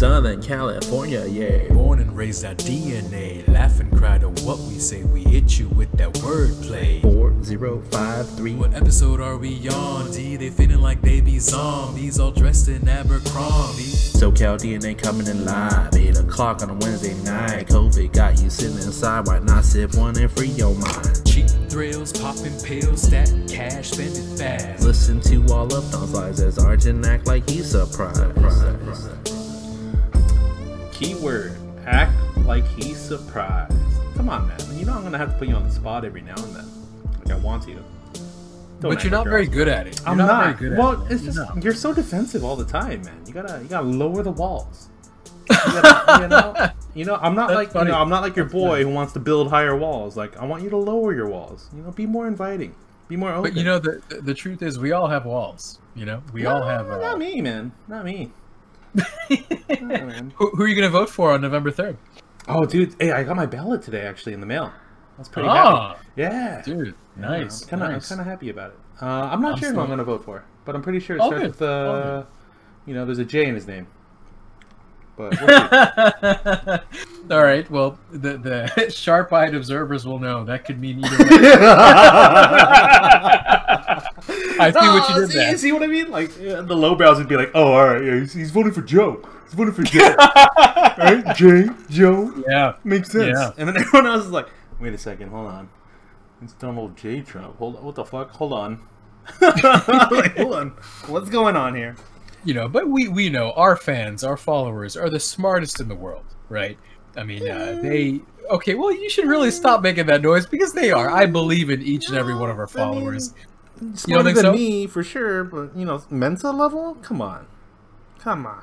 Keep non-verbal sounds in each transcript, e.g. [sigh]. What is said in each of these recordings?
Southern California, yeah. Born and raised on DNA, laugh and cry to what we say. We hit you with that wordplay. 4053. What episode are we on? D, they feeling like they be zombies, all dressed in Abercrombie. SoCal DNA coming in live. 8 o'clock on a Wednesday night. COVID got you sitting inside. Why not sip one and free your mind? Cheap thrills, popping pills, stat cash, spend it fast. Listen to all of those lies as Arjun act like he's surprised. Keyword: act like he's surprised. Come on, man. You know I'm gonna have to put you on the spot every now and then. Like I want you. Don't but you're not very good at it. You're I'm not. very good at well, it. it's just No. you're so defensive all the time, man. You gotta you gotta lower the walls. You, gotta, [laughs] you know, you know, I'm not That's like you know, I'm not like your boy who wants to build higher walls. Like I want you to lower your walls. You know, be more inviting, be more open. But you know, the the- truth is, we all have walls. You know, we all have. No, Uh, not me, man. Not me. [laughs] No, man. who, who are you going to vote for on November third? Oh, dude, hey, I got my ballot today actually in the mail. That's pretty Ah, happy. Yeah, dude, nice. I'm kind of, nice. I'm kind of happy about it. Uh, I'm not I'm sure who I'm gonna vote for, but I'm pretty sure it All starts good. with uh, All you know, there's a J in his name. But we'll. [laughs] All right. Well, the the [laughs] sharp-eyed observers will know that could mean either way. I see what you did see, there. See what I mean? Like uh, the lowbrows would be like, "Oh, all right, yeah, he's, he's voting for Joe. He's voting for Joe, [laughs] right? Jay, Joe, Yeah. makes sense." Yeah. And then everyone else is like, "Wait a second, hold on, it's Donald J. Trump. Hold on, what the fuck? Hold on, [laughs] like, hold on, what's going on here?" You know, but we we know our fans, our followers are the smartest in the world, right? I mean, uh, they. Okay, well, you should really stop making that noise because they are. I believe in each and every one of our followers. Smarter think than so? me for sure, but you know, Mensa level? Come on, come on.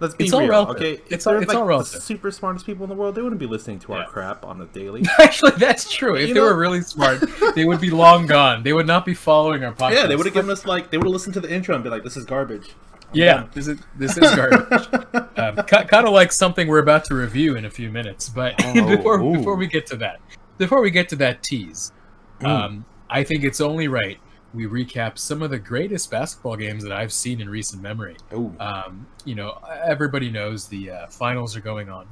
Let's be It's all real, relative. okay? It's If all- they're it's like all the super smartest people in the world, they wouldn't be listening to our Yeah. crap on the daily. [laughs] Actually, that's true. If You they know- were really smart, they would be long gone. They would not be following our podcast. yeah, they would have given us like they would have listened to the intro and be like, "This is garbage." I'm Yeah, done. this is this is garbage. [laughs] um, kind of like something we're about to review in a few minutes. But [laughs] Oh, before ooh. before we get to that, before we get to that tease, Mm. um, I think it's only right we recap some of the greatest basketball games that I've seen in recent memory. Um, you know, everybody knows the uh, finals are going on,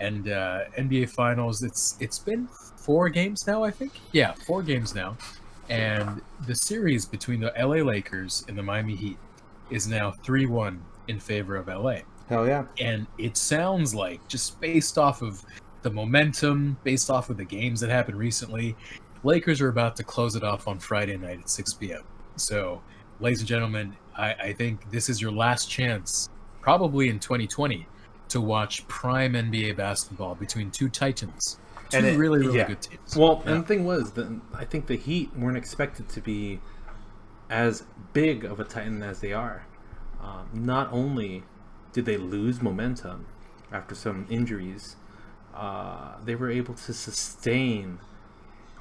and uh, NBA finals. It's it's been four games now, I think. Yeah, four games now, and the series between the LA Lakers and the Miami Heat is now three one in favor of LA Hell yeah. and it sounds like just based off of the momentum, based off of the games that happened recently, Lakers are about to close it off on Friday night at 6 p.m. So, ladies and gentlemen, I, I think this is your last chance, probably in 2020, to watch prime NBA basketball between two titans, two And it- really, really yeah. good teams. Well, Yeah. and the thing was, that I think the Heat weren't expected to be as big of a titan as they are. Um, not only did they lose momentum after some injuries, uh, they were able to sustain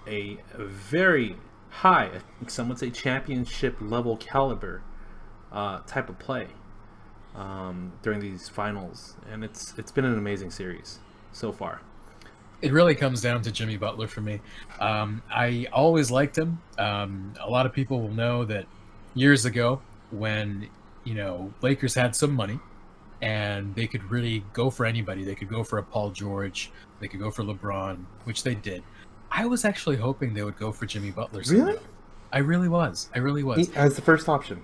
a very high, some would say championship level caliber uh, type of play um, during these finals, and it's it's been an amazing series so far. It really comes down to Jimmy Butler for me. Um, I always liked him. Um, a lot of people will know that years ago, when you know Lakers had some money and they could really go for anybody, they could go for a Paul George, they could go for LeBron, which they did. I was actually hoping they would go for Jimmy Butler. Really? I really was. I really was. As the first option.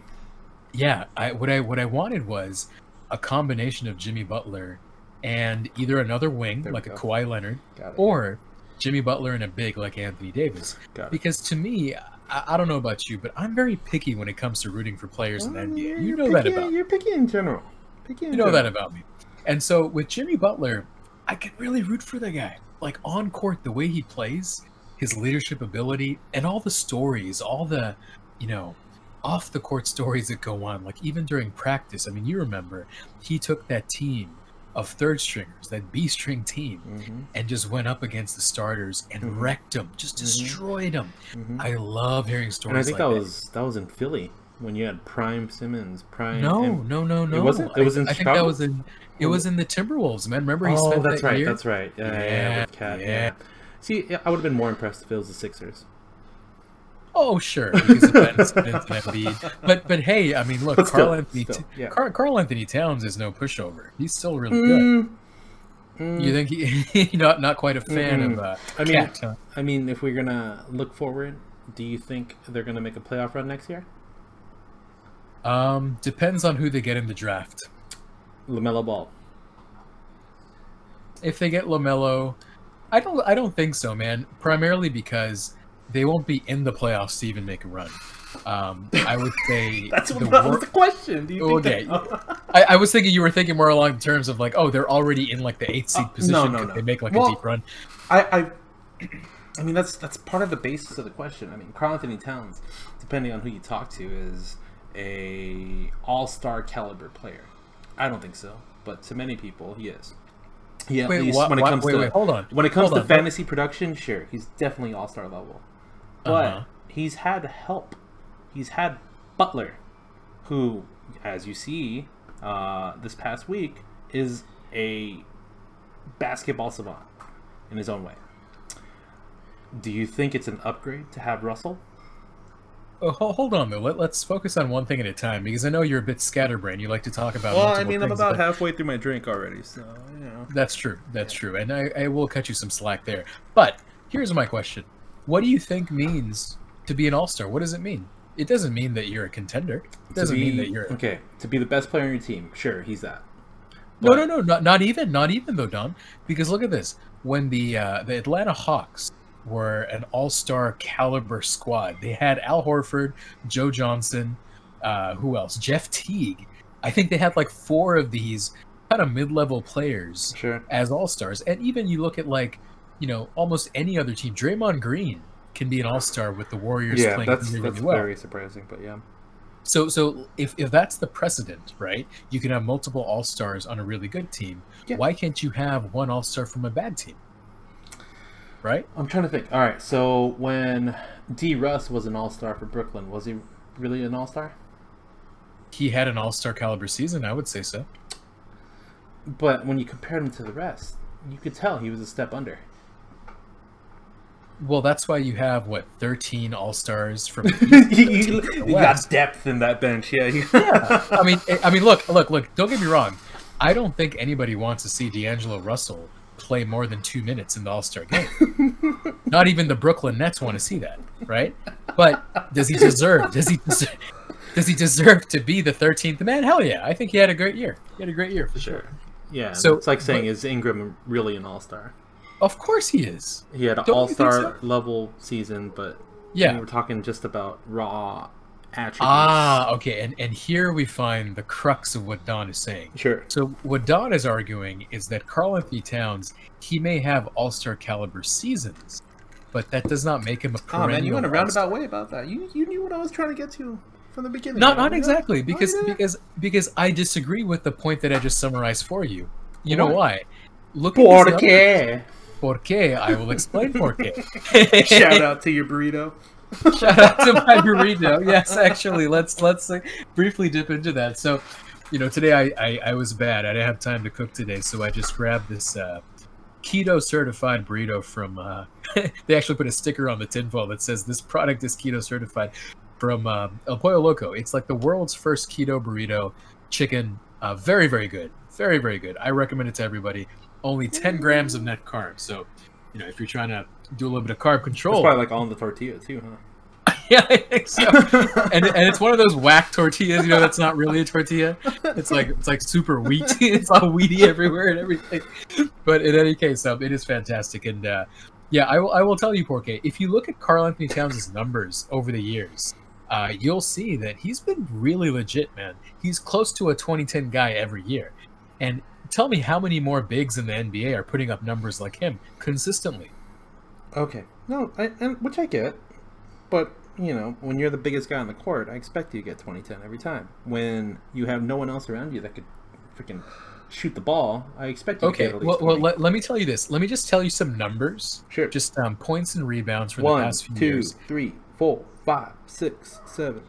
Yeah, I what I what I wanted was a combination of Jimmy Butler and either another wing like a. Kawhi Leonard or Jimmy Butler and a big like Anthony Davis. Because to me, I, I don't know about you, but I'm very picky when it comes to rooting for players in the NBA. You know that about me. You're picky in general. Picky in You know that about me. And so with Jimmy Butler, I can really root for the guy. Like on court, the way he plays, his leadership ability, and all the stories, all the, you know, off the court stories that go on. Like even during practice, I mean, you remember he took that team of third stringers, that B string team, Mhm, and just went up against the starters and Mhm. wrecked them, just Mhm. destroyed them. mhm. I love hearing stories. And I think like that was that was in Philly when you had Prime Simmons, Prime. No, and- no, no, no. It wasn't? It was in I, I think that was in. It was in the Timberwolves, man. Remember he Oh, spent that's that right. year? That's right. Yeah, yeah, yeah, Yeah, with Cat. yeah. Yeah. See, I would have been more impressed if it was the Sixers. Oh, sure, because of Ben Simmons and Embiid. But but hey, I mean, look, But still, Karl-Anthony still, yeah. Karl, Carl Anthony Towns is no pushover. He's still really good. Mm, You think [laughs] he not not quite a fan Mm-mm. of uh, I mean, Cat, huh? I mean, if we're gonna look forward, do you think they're gonna make a playoff run next year? Um, depends on who they get in the draft. LaMelo Ball. If they get LaMelo, I don't I don't think so, man. Primarily because they won't be in the playoffs to even make a run. Um, I would say [laughs] That's the that wor- was the question. Do you Okay. [laughs] I, I was thinking you were thinking more along the terms of like, oh, they're already in like the eighth seed Uh, position. no, no, no. They make like Well- a deep run. I, I, [clears throat] I mean, that's that's part of the basis of the question. I mean, Karl-Anthony Towns, depending on who you talk to, is a All Star caliber player. I don't think so, but to many people, he is. He at Wait, least what- when it what- comes wait, to wait, hold on. when it comes Hold to on. fantasy production, sure, he's definitely All Star level. But Uh-huh. he's had help. He's had Butler, who, as you see, uh, this past week is a basketball savant in his own way. Do you think it's an upgrade to have Russell? Oh, hold on though. Let, let's focus on one thing at a time because I know you're a bit scatterbrained. You like to talk about. multiple things, but- halfway through my drink already, so you know. That's true. That's true, and I, I will cut you some slack there. But here's my question: What do you think means to be an all star? What does it mean? It doesn't mean that you're a contender. It doesn't be, mean that you're. okay. To be the best player on your team, sure, he's that. No, no, no, not, not even, not even though, Don. Because look at this: when the uh, the Atlanta Hawks were an all star caliber squad, they had Al Horford, Joe Johnson, uh, who else? Jeff Teague. I think they had like four of these kind of mid level players Sure. as all stars. And even you look at like, you know, almost any other team. Draymond Green can be an all star with the Warriors Yeah, playing that's really, that's well. very surprising, but yeah. So so if, if that's the precedent, right? You can have multiple all stars on a really good team. Yeah. Why can't you have one all star from a bad team? Right? I'm trying to think. All right, so when D. Russ was an All Star for Brooklyn, was he really an All Star? He had an all star caliber season, I would say so. But when you compared him to the rest, you could tell he was a step under. Well, that's why you have what thirteen all stars from. [laughs] you got depth in that bench, [laughs] yeah. I mean, I mean, look, look, look. Don't get me wrong. I don't think anybody wants to see D'Angelo Russell play more than two minutes in the All Star game. [laughs] Not even the Brooklyn Nets want to see that, right? But does he deserve? Does he deserve? Does he deserve to be the thirteenth man? Hell yeah! I think he had a great year. He had a great year for sure. yeah, So, it's like saying, but- is Ingram really an All Star? Of course he is. He had an All Star so? level season, but Yeah. we're talking just about raw attributes. Ah, okay. And and here we find the crux of what Don is saying. sure. So what Don is arguing is that Karl-Anthony Towns, he may have All Star caliber seasons, but that does not make him a Oh man, you went a all-star. roundabout way about that. You you knew what I was trying to get to from the beginning. Not man. not exactly because Oh, yeah. because because I disagree with the point that I just summarized for you. You know Why? why? Look at these numbers. Porque. Por qué? I will explain por qué. [laughs] Shout out to your burrito. [laughs] Shout out to my burrito. Yes, actually, let's let's like, briefly dip into that. So, you know, today I, I I was bad. I didn't have time to cook today, so I just grabbed this uh, keto certified burrito from. Uh, [laughs] they actually put a sticker on the tinfoil that says this product is keto certified from uh, El Pollo Loco. It's like the world's first keto burrito chicken. Uh, very very good. Very very good. I recommend it to everybody. Only 10 grams of net carbs. So, you know, if you're trying to do a little bit of carb control, probably like on the tortilla too, huh? [laughs] yeah, I think so. and and it's one of those whack tortillas, you know, that's not really a tortilla. It's like it's like super wheat. [laughs] it's all weedy everywhere and everything. But in any case, um, it is fantastic. And uh, yeah, I will I will tell you, Porke, if you look at Karl-Anthony Towns' numbers over the years, uh, you'll see that he's been really legit, man. He's close to a 2010 guy every year. And tell me how many more bigs in the NBA are putting up numbers like him consistently. Okay. No, I, and which I get, but you know, when you're the biggest guy on the court, I expect you to get 20-10 every time. When you have no one else around you that could freaking shoot the ball, I expect you to Okay, get at least well, well 20. let, let me tell you this. Let me just tell you some numbers. Sure. Just um, points and rebounds for the past few two, years. three, four, five, six, seven.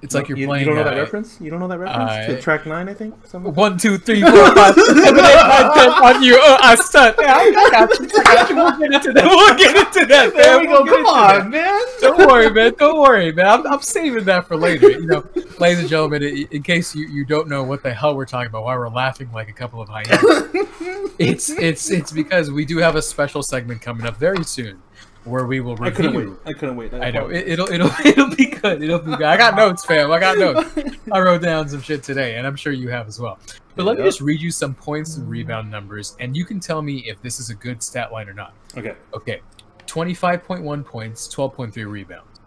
It's like you're you, playing. You don't know uh, that reference? You don't know that reference? uh, to track nine, I think. Something? One, two, three, four, five, seven, eight, nine, ten on you. Oh, I stunt. Yeah, I got you. [laughs] I got you. We'll get into that. We'll get into that. There man. we We'll go. Come into that. on, man. Don't worry, man. Don't worry, man. I'm, I'm saving that for later. You know, ladies and gentlemen, in, in case you, you don't know what the hell we're talking about, why we're laughing like a couple of hyenas, [laughs] it's it's it's because we do have a special segment coming up very soon, where we will I couldn't wait. review. I couldn't wait. I know it, it'll it'll [laughs] it'll be good. It'll be good. I got notes, fam. I got notes. [laughs] I wrote down some shit today, and I'm sure you have as well. But let me just read you some points and rebound numbers, and you can tell me if this is a good stat line or not. Okay. Okay, twenty-five point one points, twelve point three rebounds.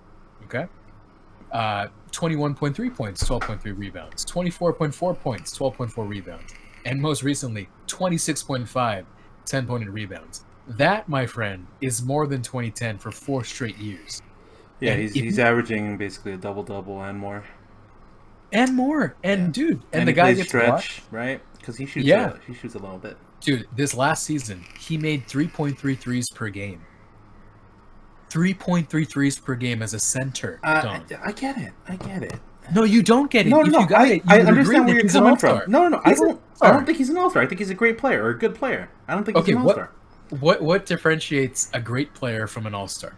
Okay, uh, twenty-one point three points, twelve point three rebounds. Twenty-four point four points, twelve point four rebounds, and most recently, 26.5, 10 pointed rebounds. That, my friend, is more than 2010 for four straight years. Yeah, And he's he's you- averaging basically a double double and more. and more. And Yeah. dude, and, the guy gets stretch, watched. right? Because he shoots. Yeah. A, he shoots a little bit. Dude, this last season, he made 3.3 threes per game. 3.3 threes per game as a center. Uh, I, I get it. I get it. no, you don't get it. No, no, you I, it, you I understand where you're coming from. No, no, no. I He's an don't. I don't think he's an all-star. I think he's a great player or a good player. I don't think he's Okay, an what- all-star. What what what differentiates a great player from an all-star?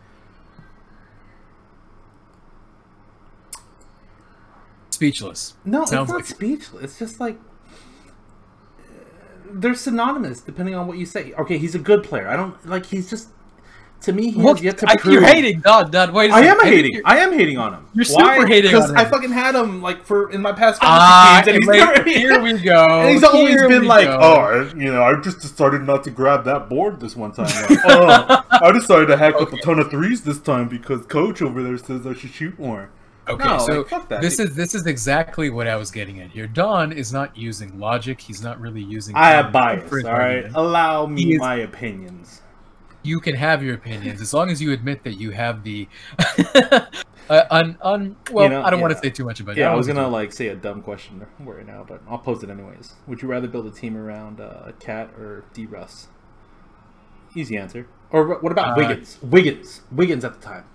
Speechless. No, Sounds it's not like- speechless. It's just like they're synonymous depending on what you say. Okay, he's a good player. I don't like. He's just to me. He has yet to I, prove. you're hating, Don. Don, wait I am hating. I am hating on him. You're super hating on Because I fucking had him like for in my past Ah, games, and he's wait, never, here we [laughs] go. and he's always Here been like, go. oh, you know, I just decided not to grab that board this one time. Like, oh, I [laughs] decided to hack up a ton of threes this time because coach over there says I should shoot more. Okay, No, so like, fuck that. this is this is exactly what I was getting at here. Don is not using logic. He's not really using. I have bias. All right, allow me He is- my opinions. You can have your opinions as long as you admit that you have the. [laughs] uh, un, un, well, You know, I don't want to say too much about it. Yeah, I don't was gonna like say a dumb question [laughs] right now, but I'll pose it anyways. Would you rather build a team around uh, Cat or D. Russ? Easy answer. Or what about Uh, Wiggins? Wiggins. Wiggins at the time.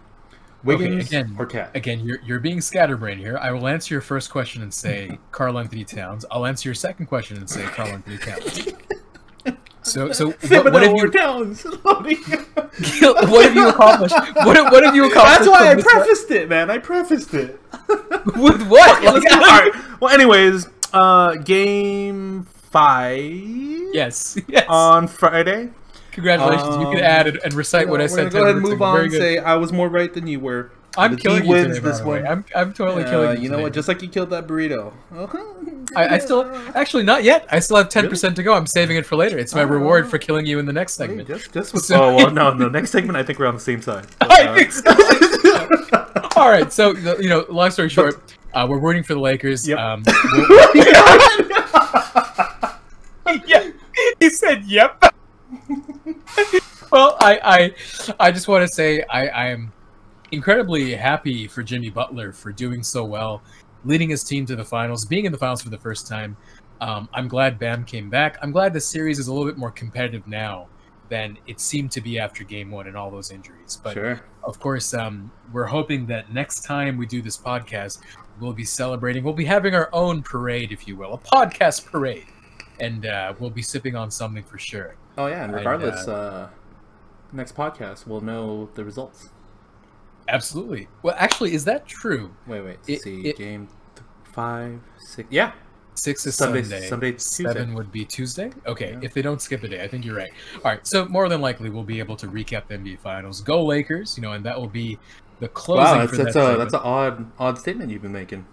Okay, Wiggins again, or Cat? Again, you're, you're being scatterbrained here. I will answer your first question and say [laughs] Karl-Anthony Towns. I'll answer your second question and say Karl-Anthony Towns. So, so [laughs] what, what have you Towns. [laughs] [laughs] what have you accomplished? What, what have you accomplished? That's why I prefaced it, man. I prefaced it. with what? Like, All right. Well, anyways, uh, game five. Yes, yes. On Friday. Congratulations. you can um, add and, and recite what I said. go ahead and move on say I was more right than you were. I'm The killing you wins today, this one. I'm, I'm totally Uh, killing you. you know today. what? Just like you killed that burrito. I, I still actually not yet. I still have ten percent to go. I'm saving it for later. It's my Oh. reward for killing you in the next segment. just, just with, So- oh well, no, [laughs] no. Next segment, I think we're on the same side. [laughs] I Uh, think so. [laughs] All right. So you know, long story short, uh, we're rooting for the Lakers. Yep. Um, yeah, he said, "Yep." well, I, I, I just want to say I, I am incredibly happy for Jimmy Butler for doing so well, leading his team to the finals, being in the finals for the first time. Um, I'm glad Bam came back. I'm glad the series is a little bit more competitive now than it seemed to be after Game One and all those injuries. But sure. of course, um, we're hoping that next time we do this podcast, we'll be celebrating. We'll be having our own parade, if you will, a podcast parade, and uh, we'll be sipping on something for sure. Oh yeah, and And, regardless, uh, next podcast we'll know the results. Absolutely. Well, actually, is that true? Wait, wait. It- see, it- game th- five, six. Yeah, Six is Sunday- Sunday. Sunday. Seven would be Tuesday. Okay, Yeah. if they don't skip a day, I think you're right. All right, so more than likely we'll be able to recap the NBA Finals. Go Lakers! You know, and that will be the closing wow, that's that's that a that's an odd odd statement you've been making.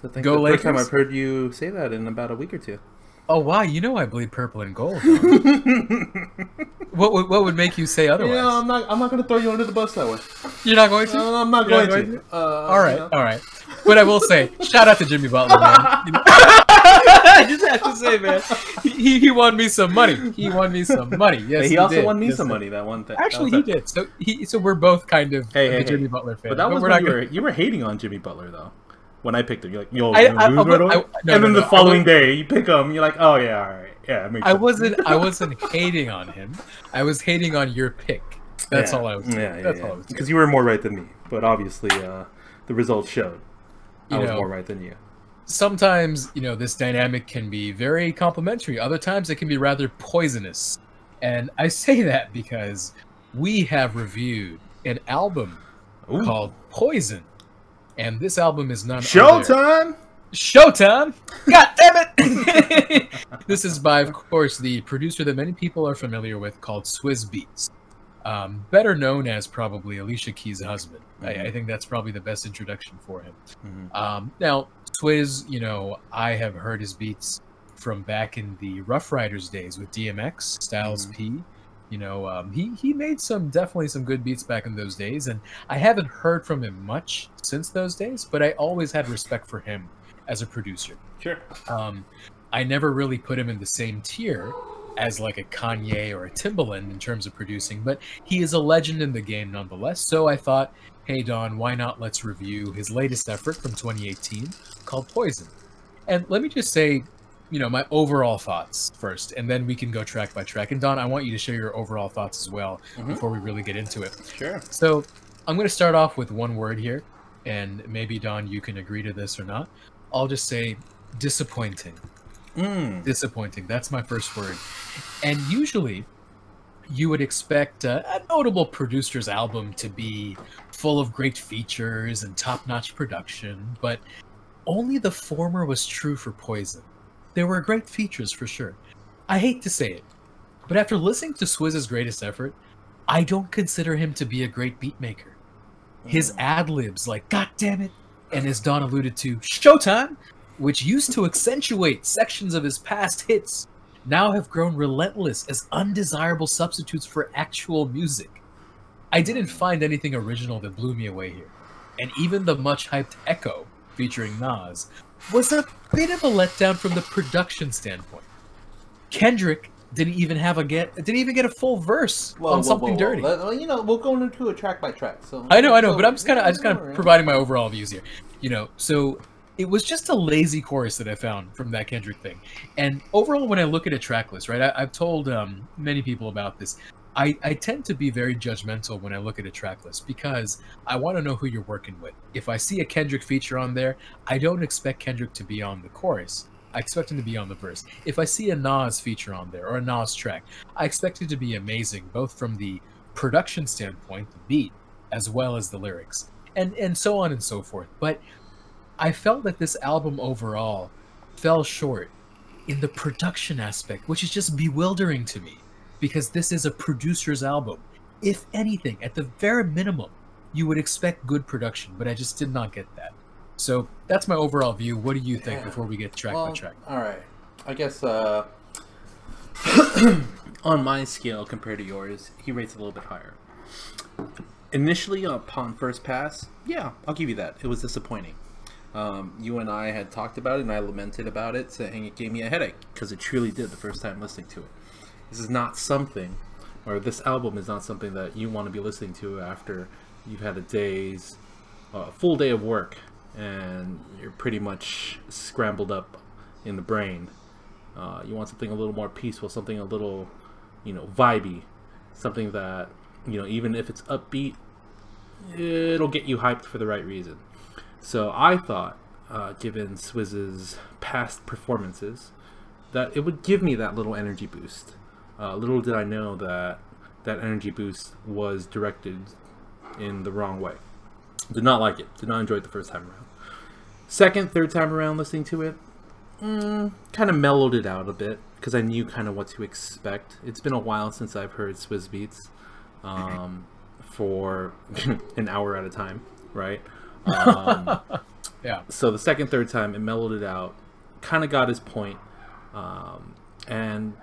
So I think Go the first time Lakers? I've heard you say that in about a week or two. Oh wow, you know I bleed purple and gold. [laughs] what would what would make you say otherwise? Yeah, I'm not. I'm not going to throw you under the bus that way. You're not going to. No, I'm not You're going, not to. going Uh, all right, you know. all right. But I will say, [laughs] shout out to Jimmy Butler, man. [laughs] You know- I just have to say, man, he, he- he won me some money. He won me some money. Yes, Hey, he, also did. won me Yes, some money that one thing. Actually, he did. So he, so we're both kind of Hey, hey, hey. Jimmy Butler fans. But that was we're when not you gonna- you were hating on Jimmy Butler though. When I picked him, you're like, "Yo, I- I- I- right away?" I- no, and then no, the following day, you pick him. You're like, "Oh yeah, all right, yeah." I sense." wasn't. [laughs] I wasn't hating on him. I was hating on your pick. That's Yeah. all I was. Doing. Yeah, yeah, That's yeah. all I was. Doing. Because you were more right than me, but obviously, uh, the results showed. you I was know, more right than you. sometimes you know this dynamic can be very complimentary other times it can be rather poisonous and i say that because we have reviewed an album Ooh. called poison and this album is none other Showtime. showtime god damn it [laughs] this is by of course the producer that many people are familiar with called Swizz Beatz um, better known as probably alicia keys' husband I, I Mhm. think that's probably the best introduction for him Mhm. um, now, Swizz, you know, I have heard his beats from back in the Ruff Ryders days with DMX, Styles P. You know, um, he he made some definitely some good beats back in those days, and I haven't heard from him much since those days. But I always had respect for him as a producer. Sure. Um, I never really put him in the same tier as like a Kanye or a Timbaland in terms of producing, but he is a legend in the game nonetheless. So I thought, hey Don, why not let's review his latest effort from 2018 called Poison. And let me just say, you know, my overall thoughts first, and then we can go track by track. And Don, I want you to share your overall thoughts as well Mhm. before we really get into it. Sure. So I'm going to start off with one word here, and maybe Don, you can agree to this or not. I'll just say disappointing. Mm. Disappointing. That's my first word. And usually, you would expect uh, a notable producer's album to be full of great features and top-notch production, but only the former was true for Poison. There were great features for sure. I hate to say it, but after listening to Swizz's greatest effort, I don't consider him to be a great beat maker. His mm. ad libs, like "God damn it," and as Don alluded to, "Showtime," which used to accentuate sections of his past hits, now have grown relentless as undesirable substitutes for actual music. I didn't find anything original that blew me away here, and even the much hyped Echo featuring Nas was a bit of a letdown from the production standpoint. Kendrick didn't even have a get didn't even get a full verse Whoa, on whoa, something whoa, dirty. Let- you know, we'll go into a track by track. So I know, I know, so- but I'm just kind of, I just kind of providing my overall views here. You know, so it was just a lazy chorus that I found from that Kendrick thing. And overall, when I look at a track list, right, I, I've told um, many people about this. I, I tend to be very judgmental when I look at a track list because I want to know who you're working with. If I see a Kendrick feature on there, I don't expect Kendrick to be on the chorus. I expect him to be on the verse. If I see a Nas feature on there or a Nas track, I expect it to be amazing, both from the production standpoint, the beat, as well as the lyrics, and and so on and so forth. But I felt that this album overall fell short in the production aspect, which is just bewildering to me because this is a producer's album. If anything, at the very minimum, you would expect good production, but I just did not get that. So that's my overall view. What do you think Yeah. before we get track well, by track? All right. I guess. uh [clears throat] On my scale compared to yours, he rates a little bit higher. Initially, upon first pass, yeah, I'll give you that. It was disappointing. Um, you and I had talked about it, and I lamented about it, saying it gave me a headache because it truly did the first time listening to it. This is not something, or this album is not something that you want to be listening to after you've had a day's, a full day of work, and you're pretty much scrambled up in the brain. Uh, you want something a little more peaceful, something a little, you know, vibey, something that, you know, even if it's upbeat, it'll get you hyped for the right reason. So I thought, uh, given Swizz's past performances, that it would give me that little energy boost. Uh, little did I know that that energy boost was directed in the wrong way. Did not like it. Did not enjoy it the first time around. Second, third time around listening to it, mm, kind of mellowed it out a bit because I knew kind of what to expect. It's been a while since I've heard Swizz Beatz um, [laughs] for [laughs] an hour at a time, right? Um, [laughs] Yeah. so the second, third time, it mellowed it out, kind of got his point, um, and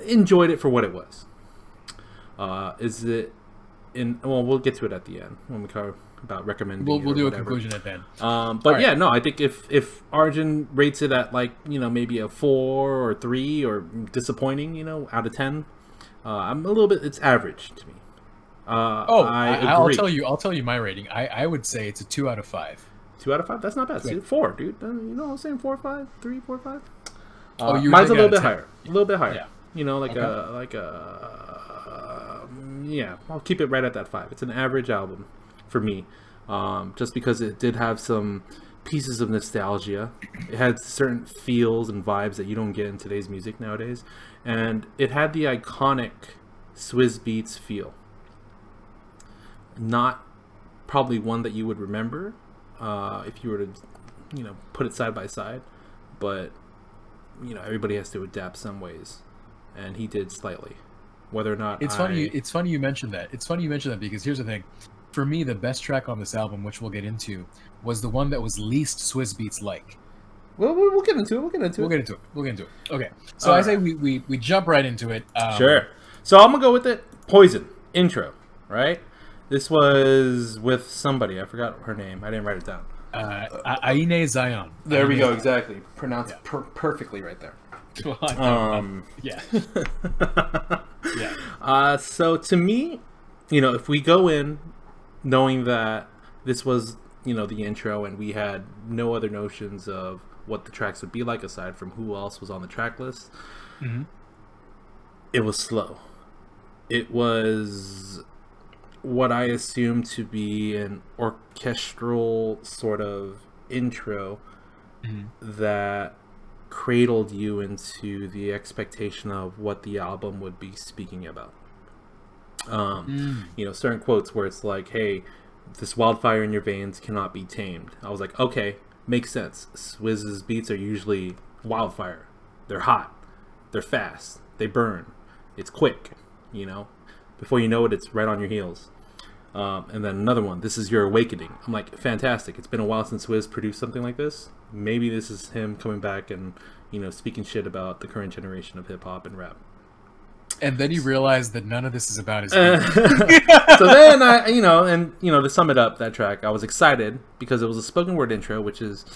enjoyed it for what it was. Uh, is it in? Well, we'll get to it at the end when we talk about recommending. We'll, we'll do a conclusion at the end. Um, but yeah, no, I think if if Arjun rates it at like you know maybe a four or three or disappointing, you know, out of ten, uh, I'm a little bit. It's average to me. Uh, Oh, I, I, I'll tell you. I'll tell you my rating. I, I would say it's a two out of five. Two out of five. That's not bad. See, four, dude. You know, I'm saying four, five, three, four, five. Uh, Oh, you mine's a little bit 10. higher. A little bit higher. Yeah. You know, like Okay. a like a um, yeah. I'll keep it right at that five. It's an average album for me, um, just because it did have some pieces of nostalgia. It had certain feels and vibes that you don't get in today's music nowadays, and it had the iconic Swizz Beatz feel. Not probably one that you would remember uh, if you were to, you know, put it side by side, but you know everybody has to adapt some ways, and he did slightly. Whether or not It's I- funny. You, it's funny you mentioned that. It's funny you mentioned that because here's the thing. For me, the best track on this album, which we'll get into, was the one that was least Swizz Beatz like. Well, we'll we'll get into it. We'll get into it. We'll get into it. We'll get into it. Okay. So I Alright. say we, we, we jump right into it. Um, Sure. So I'm gonna go with it. Poison intro. Right. This was with somebody. I forgot her name. I didn't write it down. Uh, Aine Zion. There we go. Zion. Exactly. Pronounced Yeah. per- perfectly right there. [laughs] Well, Um. yeah. [laughs] Yeah. Uh, so to me, you know, if we go in knowing that this was, you know, the intro and we had no other notions of what the tracks would be like aside from who else was on the track list, Mhm. it was slow. It was what I assume to be an orchestral sort of intro Mhm. that cradled you into the expectation of what the album would be speaking about. Um, Mm. you know, certain quotes where it's like, "Hey, this wildfire in your veins cannot be tamed." I was like, "Okay, makes sense." Swizz's beats are usually wildfire. They're hot. They're fast. They burn. It's quick. You know, before you know it, it's right on your heels. Um, and then another one. This is your awakening. I'm like, fantastic. It's been a while since Swizz produced something like this. Maybe this is him coming back and you know speaking shit about the current generation of hip hop and rap. And then you realize that none of this is about his. [laughs] Uh, so then I, you know, and you know, to sum it up, that track, I was excited because it was a spoken word intro, which is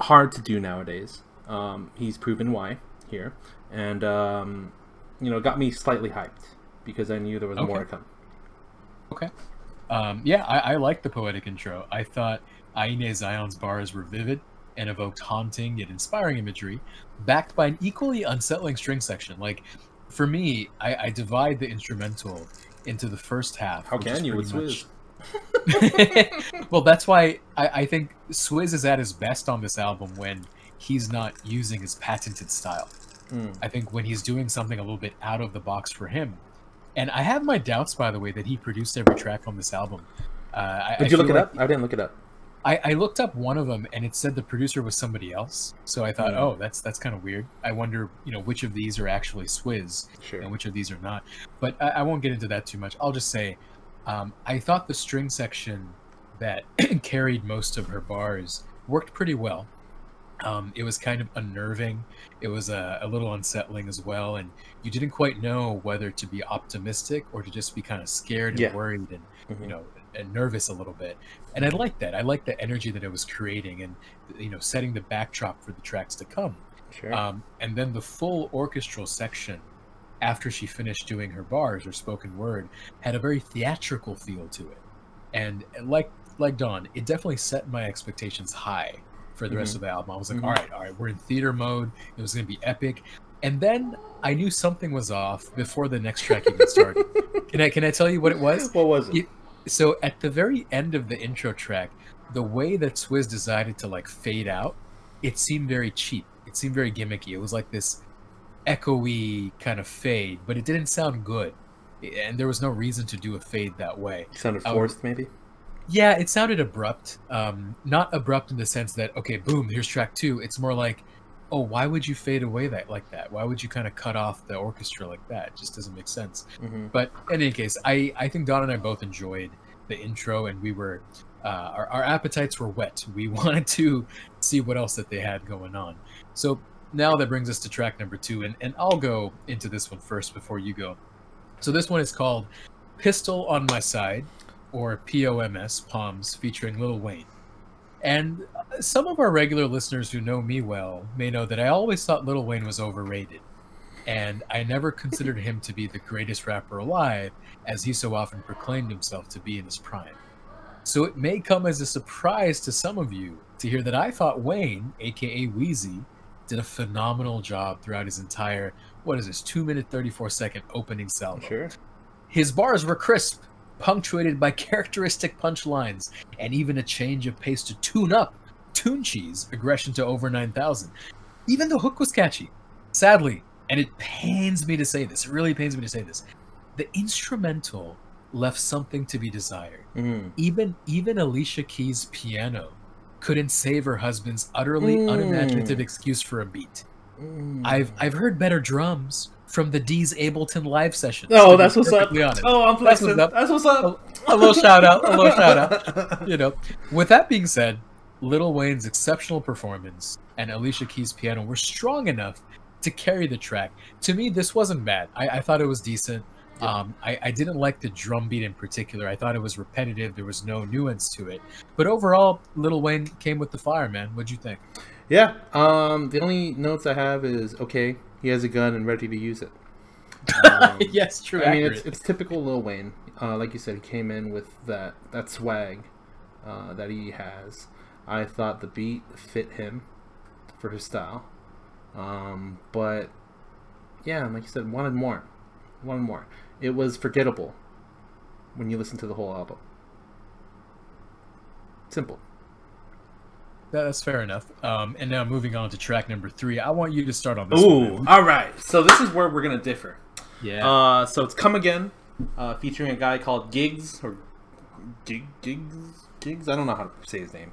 hard to do nowadays. Um, he's proven why here, and um, you know, got me slightly hyped because I knew there was more to come. Okay. Um, yeah, I, I like the poetic intro. I thought Aine Zion's bars were vivid and evoked haunting yet inspiring imagery, backed by an equally unsettling string section. Like, for me, I, I divide the instrumental into the first half. How can you Swizz? much- [laughs] well, that's why I, I think Swizz is at his best on this album when he's not using his patented style. Mm. I think when he's doing something a little bit out of the box for him. And I have my doubts, by the way, that he produced every track on this album. Uh, I, Did I you look feel it like- up? I didn't look it up. I, I looked up one of them, and it said the producer was somebody else. So I thought, Hmm. oh, that's that's kind of weird. I wonder, you know, which of these are actually Swizz Sure. and which of these are not. But I, I won't get into that too much. I'll just say, um, I thought the string section that [clears throat] carried most of her bars worked pretty well. Um, it was kind of unnerving. It was uh, a little unsettling as well, and you didn't quite know whether to be optimistic or to just be kind of scared and Yeah. worried and Mhm. you know and nervous a little bit. And I like that. I like the energy that it was creating and you know setting the backdrop for the tracks to come. Sure. Um, and then the full orchestral section, after she finished doing her bars or spoken word, had a very theatrical feel to it. And like like Don, it definitely set my expectations high for the rest Mhm. of the album. I was like, Mhm. all right, all right, we're in theater mode. It was going to be epic. And then I knew something was off before the next track even started. [laughs] can I can I tell you what it was? what was it? it- So at the very end of the intro track, the way that Swizz decided to like fade out, it seemed very cheap. It seemed very gimmicky. It was like this echoey kind of fade, but it didn't sound good. And there was no reason to do a fade that way. It sounded forced, maybe. Yeah, it sounded abrupt. Um, not abrupt in the sense that okay, boom, here's track two. It's more like, oh, why would you fade away that like that? Why would you kind of cut off the orchestra like that? It just doesn't make sense. hmm But in any case, I I think Don and I both enjoyed the intro, and we were uh, our our appetites were wet. We [laughs] wanted to see what else that they had going on. So now that brings us to track number two, and and I'll go into this one first before you go. So this one is called "Pistol on My Side," or POMS, Palms, featuring Lil Wayne. And some of our regular listeners who know me well may know that I always thought Lil Wayne was overrated. And I never considered him to be the greatest rapper alive, as he so often proclaimed himself to be in his prime. So it may come as a surprise to some of you to hear that I thought Wayne, aka Weezy, did a phenomenal job throughout his entire, what is this, 2 minute 34 second opening salvo. Sure. His bars were crisp, punctuated by [laughs] characteristic punchlines, and even a change of pace to tune up Tunechi, aggression to over 9,000. Even the hook was catchy. Sadly, and it pains me to say this, it really pains me to say this, the instrumental left something to be desired. Mm. Even even Alicia Keys' piano couldn't save her husband's utterly Mm. unimaginative excuse for a beat. Mm. I've I've heard better drums from the Dee's Ableton live session. Oh, that's what's up. perfectly honest. Oh, I'm That's what's up. That's what's up. A little shout out, a little shout out. [laughs] You know, with that being said, Lil Wayne's exceptional performance and Alicia Keys' piano were strong enough to carry the track. To me, this wasn't bad. I, I thought it was decent. Um, I, I didn't like the drum beat in particular. I thought it was repetitive. There was no nuance to it. But overall, Lil Wayne came with the fire, man. What'd you think? Yeah. Um. The only notes I have is okay. He has a gun and ready to use it. [laughs] Um, yes, true. I mean, it's, it's typical Lil Wayne. Uh, like you said, he came in with that that swag uh, that he has. I thought the beat fit him for his style, um, but yeah, like you said, wanted more, wanted more. It was forgettable when you listen to the whole album. Simple. That- That's fair enough. Um, and now moving on to track number three, I want you to start on this one. Ooh, man. all right. So this is where we're gonna differ. Yeah. Uh, so it's Come Again, uh, featuring a guy called Giggs or Gig Giggs Giggs. I don't know how to say his name.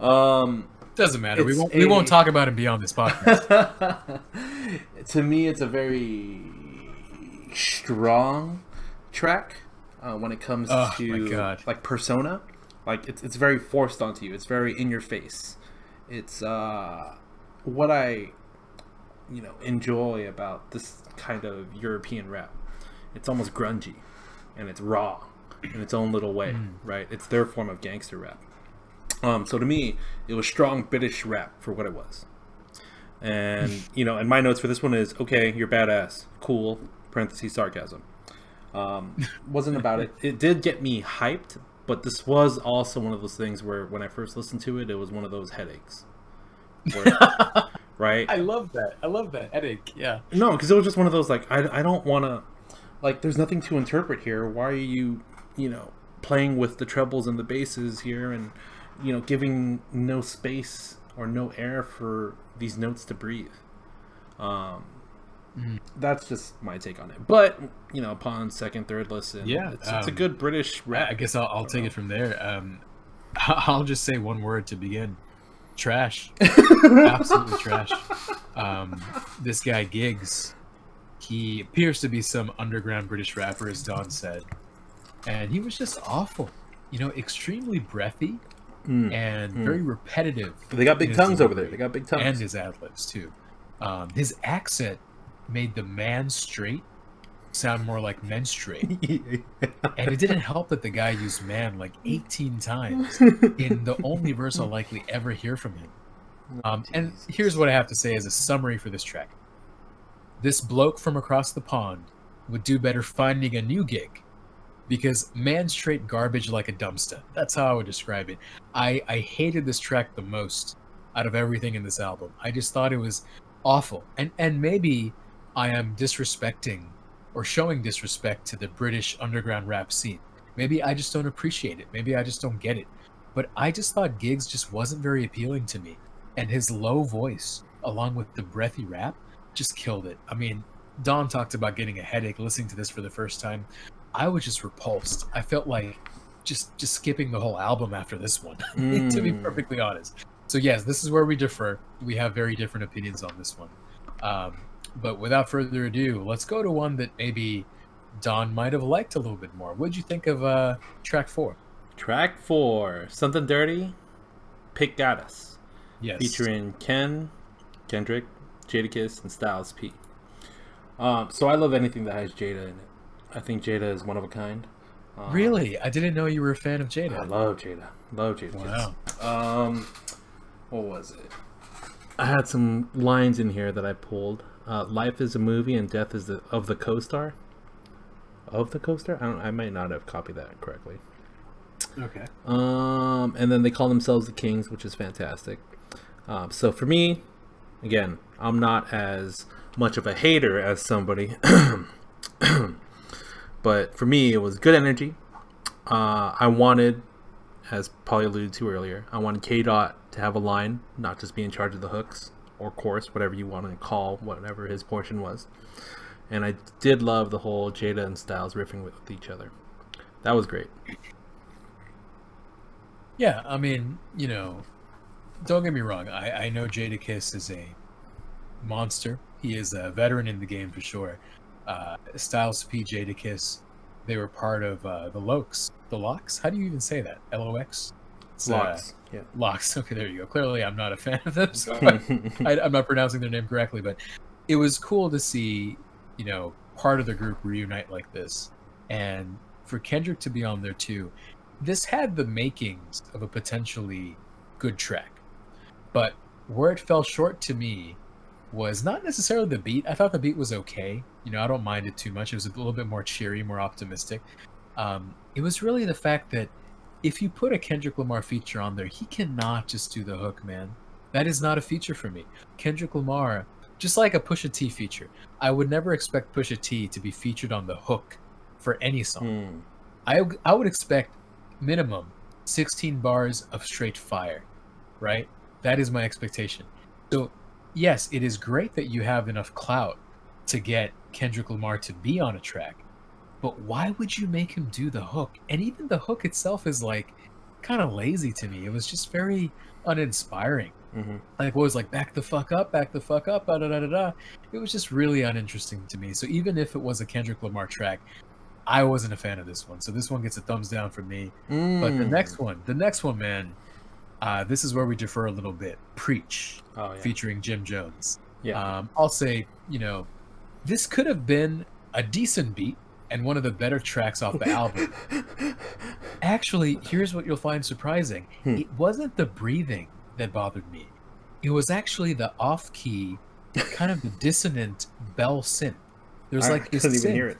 Um, Doesn't matter. We won't. We won't talk about him beyond this podcast. [laughs] to me, it's a very strong track uh, when it comes Oh, to my God. like persona. Like it's it's very forced onto you. It's very in your face. It's uh, what I you know enjoy about this kind of European rap. It's almost grungy, and it's raw in its own little way, right? It's their form of gangster rap. Um, so to me, it was strong British rap for what it was. And [laughs] you know, and my notes for this one is okay, you're badass, cool. Parentheses sarcasm. Um, wasn't about it. It did get me hyped, but this was also one of those things where when I first listened to it, it was one of those headaches. Where- [laughs] right? I love that. I love that headache. Yeah. No, because it was just one of those like I, I don't want to like there's nothing to interpret here. Why are you you know playing with the trebles and the basses here and you know giving no space or no air for these notes to breathe? Um, that's just my take on it. But you know, upon second, third listen, Yeah, it's, it's a um, good British rap. I guess I'll, I'll take it from there. Um, [laughs] I'll just say one word to begin: trash. [laughs] Absolutely trash. Um, this guy Giggs, he appears to be some underground British rapper, as Don said, and he was just awful. You know, extremely breathy Mm. and very repetitive. They got big tongues over there. They got big tongues and his ad libs too. Um, his accent made the man straight sound more like menstruate. [laughs] And it didn't help that the guy used man like 18 times [laughs] in the only verse I'll likely ever hear from him. Um, and here's what I have to say as a summary for this track This bloke from across the pond would do better finding a new gig because man straight garbage like a dumpster. That's how I would describe it. I, I hated this track the most out of everything in this album. I just thought it was awful. And and maybe I am disrespecting or showing disrespect to the British underground rap scene. Maybe I just don't appreciate it. Maybe I just don't get it. But I just thought Giggs just wasn't very appealing to me. And his low voice, along with the breathy rap, just killed it. I mean, Don talked about getting a headache listening to this for the first time. I was just repulsed. I felt like just just skipping the whole album after this one, [laughs] to be Mm. perfectly honest. So yes, this is where we differ. We have very different opinions on this one. Um, but without further ado, let's go to one that maybe Don might have liked a little bit more. What'd you think of uh, track four? Track four, something dirty. Pic Got Took. Yes. featuring Ken, Kendrick, Jadakiss, and Styles P. Um, so I love anything that has Jada in it. I think Jada is one of a kind. Um, Really? I didn't know you were a fan of Jada. I love Jada. Love Jada. Wow. Kiss. Um, what was it? I had some lines in here that I pulled. Uh, Life is a movie and death is the of the co-star. Of the co-star? I don't. I might not have copied that correctly. Okay. Um, and then they call themselves the Kings, which is fantastic. Um, so for me, again, I'm not as much of a hater as somebody, [clears throat] but for me, it was good energy. Uh, I wanted as Polly alluded to earlier. I wanted K Dot to have a line, not just be in charge of the hooks or chorus, whatever you want to call whatever his portion was. And I did love the whole Jada and Styles riffing with each other. That was great. Yeah, I mean, you know, don't get me wrong. I, I know Jadakiss is a monster. He is a veteran in the game for sure. Uh, Styles P, Jadakiss, they were part of uh, the Lokes. The Locks? How do you even say that? L O X? Uh, Locks. Yeah. LOX. Okay, there you go. Clearly, I'm not a fan of them, so [laughs] I, I'm not pronouncing their name correctly. But it was cool to see, you know, part of the group reunite like this, and for Kendrick to be on there too. This had the makings of a potentially good track, but where it fell short to me was not necessarily the beat. I thought the beat was okay. You know, I don't mind it too much. It was a little bit more cheery, more optimistic. Um, it was really the fact that if you put a Kendrick Lamar feature on there, he cannot just do the hook, man. That is not a feature for me. Kendrick Lamar, just like a Pusha T feature, I would never expect Pusha T to be featured on the hook for any song. Hmm. I I would expect minimum 16 bars of straight fire, right? That is my expectation. So, yes, it is great that you have enough clout to get Kendrick Lamar to be on a track. But why would you make him do the hook? And even the hook itself is like kind of lazy to me. It was just very uninspiring. Mhm. Like what was like back the fuck up, back the fuck up, da da da da. It was just really uninteresting to me. So even if it was a Kendrick Lamar track, I wasn't a fan of this one. So this one gets a thumbs down from me. But the Mm. next one, the next one, man, uh, this is where we defer a little bit. Preach, Oh, yeah. featuring Jim Jones. Yeah. Um, I'll say, you know, this could have been a decent beat and one of the better tracks off the album. [laughs] Actually, here's what you'll find surprising. Hmm. It wasn't the breathing that bothered me. It was actually the off-key, kind of the dissonant bell synth. There's like this couldn't even hear it.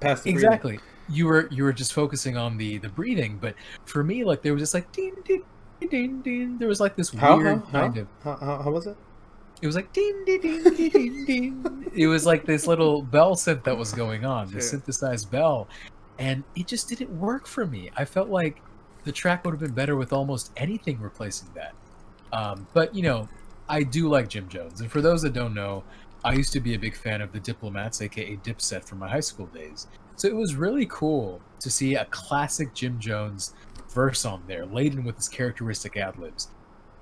Passed the breathing. Exactly. You were you were just focusing on the the breathing, but for me, like there was just like ding ding ding ding. There was like this How, weird how, kind how, of. how, how was it? It was like ding ding ding ding ding. It was like this little bell synth that was going on, the synthesized bell, and it just didn't work for me. I felt like the track would have been better with almost anything replacing that. Um, but you know, I do like Jim Jones, and for those that don't know, I used to be a big fan of the Diplomats, aka Dipset, from my high school days. So it was really cool to see a classic Jim Jones verse on there, laden with his characteristic ad libs.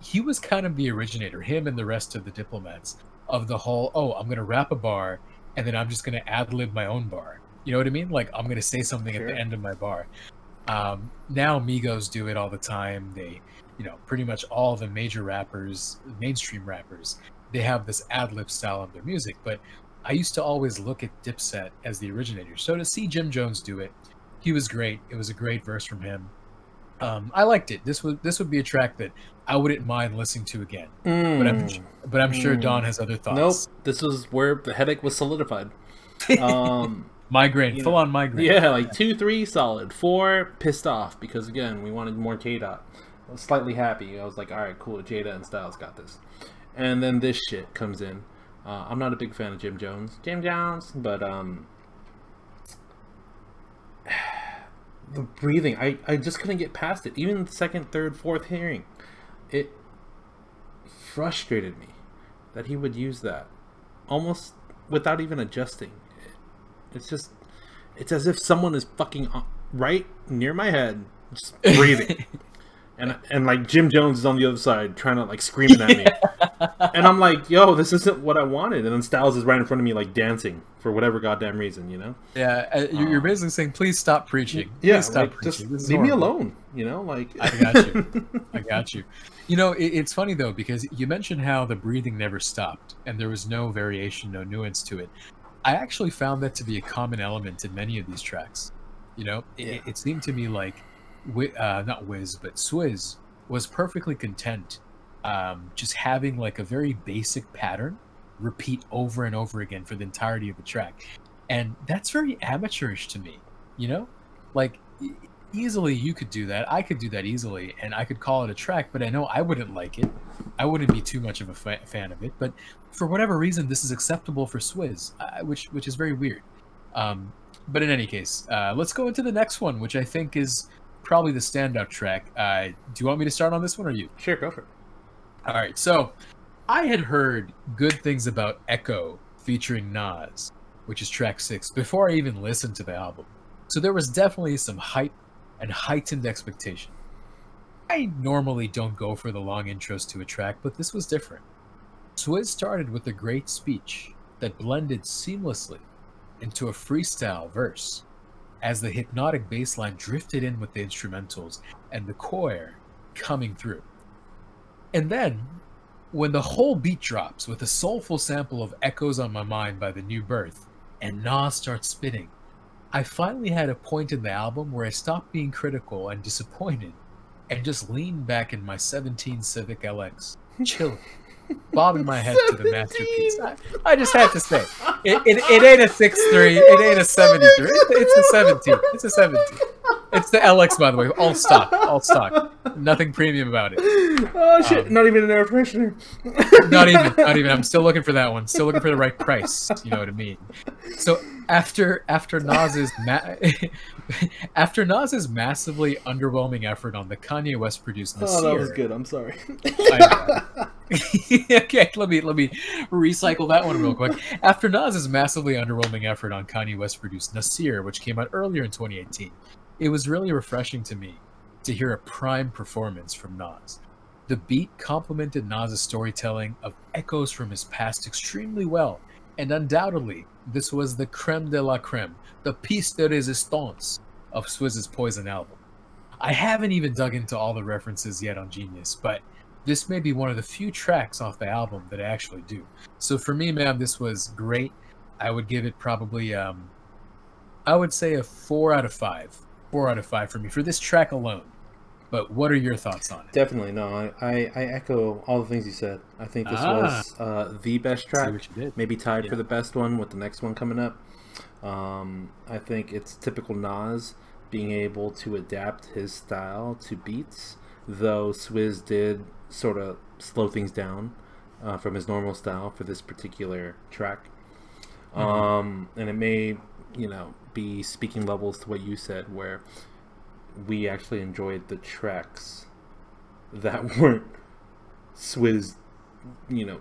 He was kind of the originator, him and the rest of the Diplomats, of the whole, oh, I'm going to rap a bar and then I'm just going to ad lib my own bar. You know what I mean? Like, I'm going to say something at the end of my bar. Um, now Migos do it all the time. They, you know, pretty much all the major rappers, mainstream rappers, they have this ad lib style of their music. But I used to always look at Dipset as the originator. So to see Jim Jones do it, he was great. It was a great verse from him. Um, I liked it. This would this would be a track that I wouldn't mind listening to again. But I'm Mm. but I'm sure Mm. Don has other thoughts. Nope. This was where the headache was solidified. [laughs] Um, Migraine, full know, on migraine. yeah, like two, three, solid. Four, pissed off because again we wanted more K Dot. Slightly happy. I was like, all right, cool. Jada and Styles got this. And then this shit comes in. Uh, I'm not a big fan of Jim Jones, Jim Jones, but um, the breathing, I I just couldn't get past it. Even the second, third, fourth hearing, it frustrated me that he would use that almost without even adjusting. It's just, it's as if someone is fucking uh, right near my head, just breathing. [laughs] And, and like Jim Jones is on the other side trying to like screaming at me, [laughs] and I'm like, "Yo, this isn't what I wanted." And then Styles is right in front of me, like dancing for whatever goddamn reason, you know? Yeah, uh, you're you're basically saying, please stop preaching. Please Yeah, stop like, preaching. just leave me alone, you know? Like, I got you. [laughs] I got you. You know, it, it's funny though because you mentioned how the breathing never stopped and there was no variation, no nuance to it. I actually found that to be a common element in many of these tracks. You know, it, Yeah. it seemed to me like, uh, not Wiz, but Swizz was perfectly content um, just having like a very basic pattern repeat over and over again for the entirety of the track. And that's very amateurish to me, you know? Like, easily you could do that. I could do that easily, and I could call it a track, but I know I wouldn't like it. I wouldn't be too much of a fa- fan of it. But for whatever reason, this is acceptable for Swizz, uh, which which is very weird. Um, but in any case, uh, let's go into the next one, which I think is probably the standout track. Uh, do you want me to start on this one or you? Sure, go for it. All right, so I had heard good things about Echo featuring Nas, which is track six, before I even listened to the album. So there was definitely some hype and heightened expectation. I normally don't go for the long intros to a track, but this was different. Swizz started with a great speech that blended seamlessly into a freestyle verse as the hypnotic bass line drifted in with the instrumentals and the choir coming through. And then, when the whole beat drops with a soulful sample of Echoes on My Mind by The New Birth, and Nas starts spitting, I finally had a point in the album where I stopped being critical and disappointed and just leaned back in my 17 Civic LX, [laughs] chilling, bobbing my head to the masterpiece. I, I just had to say, it, it, it ain't a six three. it ain't a 73, it's, it's a 17. It's a 17. It's the LX, by the way, all stock, all stock. Nothing premium about it. Oh shit! Um, not even an air freshener. Not even, not even. I'm still looking for that one. Still looking for the right price. You know what I mean? So after after Nas's ma- [laughs] after Nas's massively underwhelming effort on the Kanye West produced Nasir, Oh, that was good. I'm sorry. [laughs] Okay, let me let me recycle that one real quick. After Nas's massively underwhelming effort on Kanye West produced Nasir, which came out earlier in 2018, it was really refreshing to me to hear a prime performance from Nas. The beat complemented Nas's storytelling of echoes from his past extremely well, and undoubtedly, this was the creme de la creme, the piece de resistance of Swizz's Poison album. I haven't even dug into all the references yet on Genius, but this may be one of the few tracks off the album that I actually do. So for me, man, this was great. I would give it probably, um, I would say a four out of five. Four out of five for me for this track alone. But what are your thoughts on it? Definitely no. I, I, I echo all the things you said. I think this Ah. was uh, the best See track. what you did. Maybe tied Yeah. for the best one with the next one coming up. Um, I think it's typical Nas being able to adapt his style to beats, though Swizz did sort of slow things down uh, from his normal style for this particular track. Um, and it may, you know, be speaking levels to what you said, where we actually enjoyed the tracks that [laughs] weren't Swizz, you know,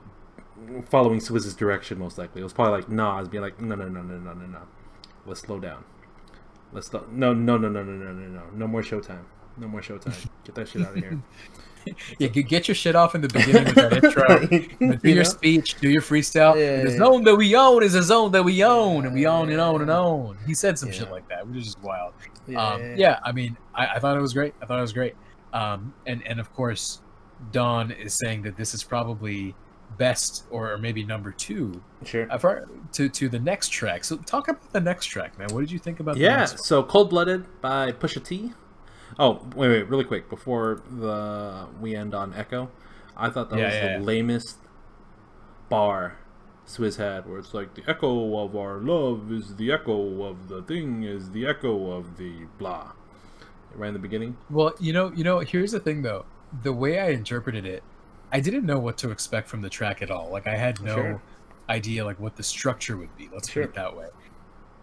following Swizz's direction most likely. It was probably like Nas being like, no, no, no, no, no, no, no. Let's slow down. Let's. No, no, no, no, no, no, no, no. No more Showtime. No more Showtime. Get that shit out of here. [laughs] [laughs] Yeah, get, get your shit off in the beginning with that intro. [laughs] Do You your know? speech, do your freestyle. Yeah, the yeah, zone that we own is a zone that we own, and we Yeah, own and own and own. He said some Yeah. shit like that, which is just wild. Yeah, um, yeah, I mean, I, I thought it was great. I thought it was great. Um, and and of course, Don is saying that this is probably best or, or maybe number two Sure. uh, for, to to the next track. So talk about the next track, man. What did you think about? the Yeah, next one? so Cold Blooded by Pusha T. Oh, wait, wait, really quick before the we end on Echo, I thought that Yeah, was yeah, the yeah. lamest bar Swizz had, where it's like the echo of our love is the echo of the thing is the echo of the blah. Right in the beginning. Well, you know, you know. Here's the thing, though. The way I interpreted it, I didn't know what to expect from the track at all. Like, I had no Sure. idea like what the structure would be. Let's Sure. put it that way.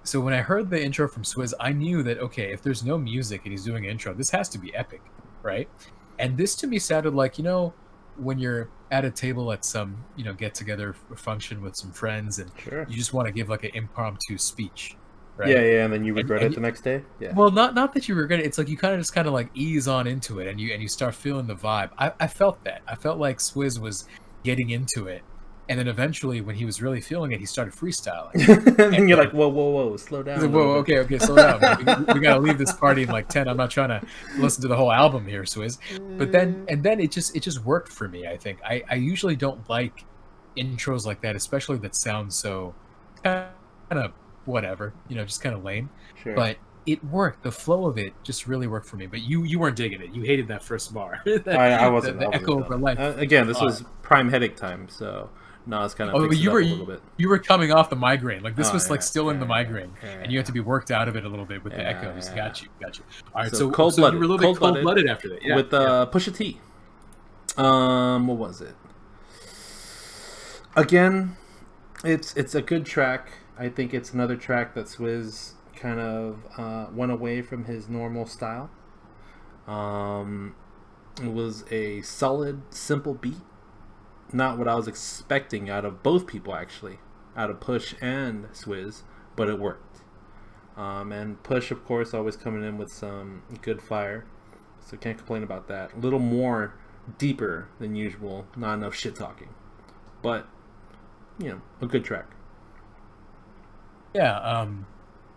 So when I heard the intro from Swizz, I knew that okay, if there's no music and he's doing an intro, this has to be epic, right? And this to me sounded like you know when you're at a table at some you know get together function with some friends and Sure. you just want to give like an impromptu speech, right? Yeah, yeah, and then you regret and it the next day. Yeah. Well, not not that you regret it. It's like you kind of just kind of like ease on into it, and you and you start feeling the vibe. I, I felt that. I felt like Swizz was getting into it, and then eventually, when he was really feeling it, he started freestyling. [laughs] and you're like, whoa, whoa, whoa, slow down. Like, Whoa, bit." okay, okay, slow down. We, we gotta leave this party in like ten. I'm not trying to listen to the whole album here, Swizz. But then, and then it just it just worked for me. I think I I usually don't like intros like that, especially that sound so kind of whatever, you know, just kind of lame Sure. but it worked. The flow of it just really worked for me. But you you weren't digging it. You hated that first bar. [laughs] I, I wasn't. the, I the wasn't echo of life. Uh, again, this Uh, was prime headache time, so Nas kind of oh, you were a little bit. you were coming off the migraine. Like this Oh, was like yeah, still in the migraine, yeah, and you had to be worked out of it a little bit with the echoes. yeah. Got you, got you. All right, So so, so, you were a little cold-blooded cold blooded after that. Yeah, with yeah. uh, Pusha T. Um, what was it? Again, it's it's a good track. I think it's another track that Swizz kind of uh, went away from his normal style. Um, it was a solid, simple beat. Not what I was expecting out of both people, actually, out of Push and Swizz, but it worked. Um, and Push, of course, always coming in with some good fire, so can't complain about that. A little more deeper than usual, not enough shit talking, but you know, a good track. Yeah. Um,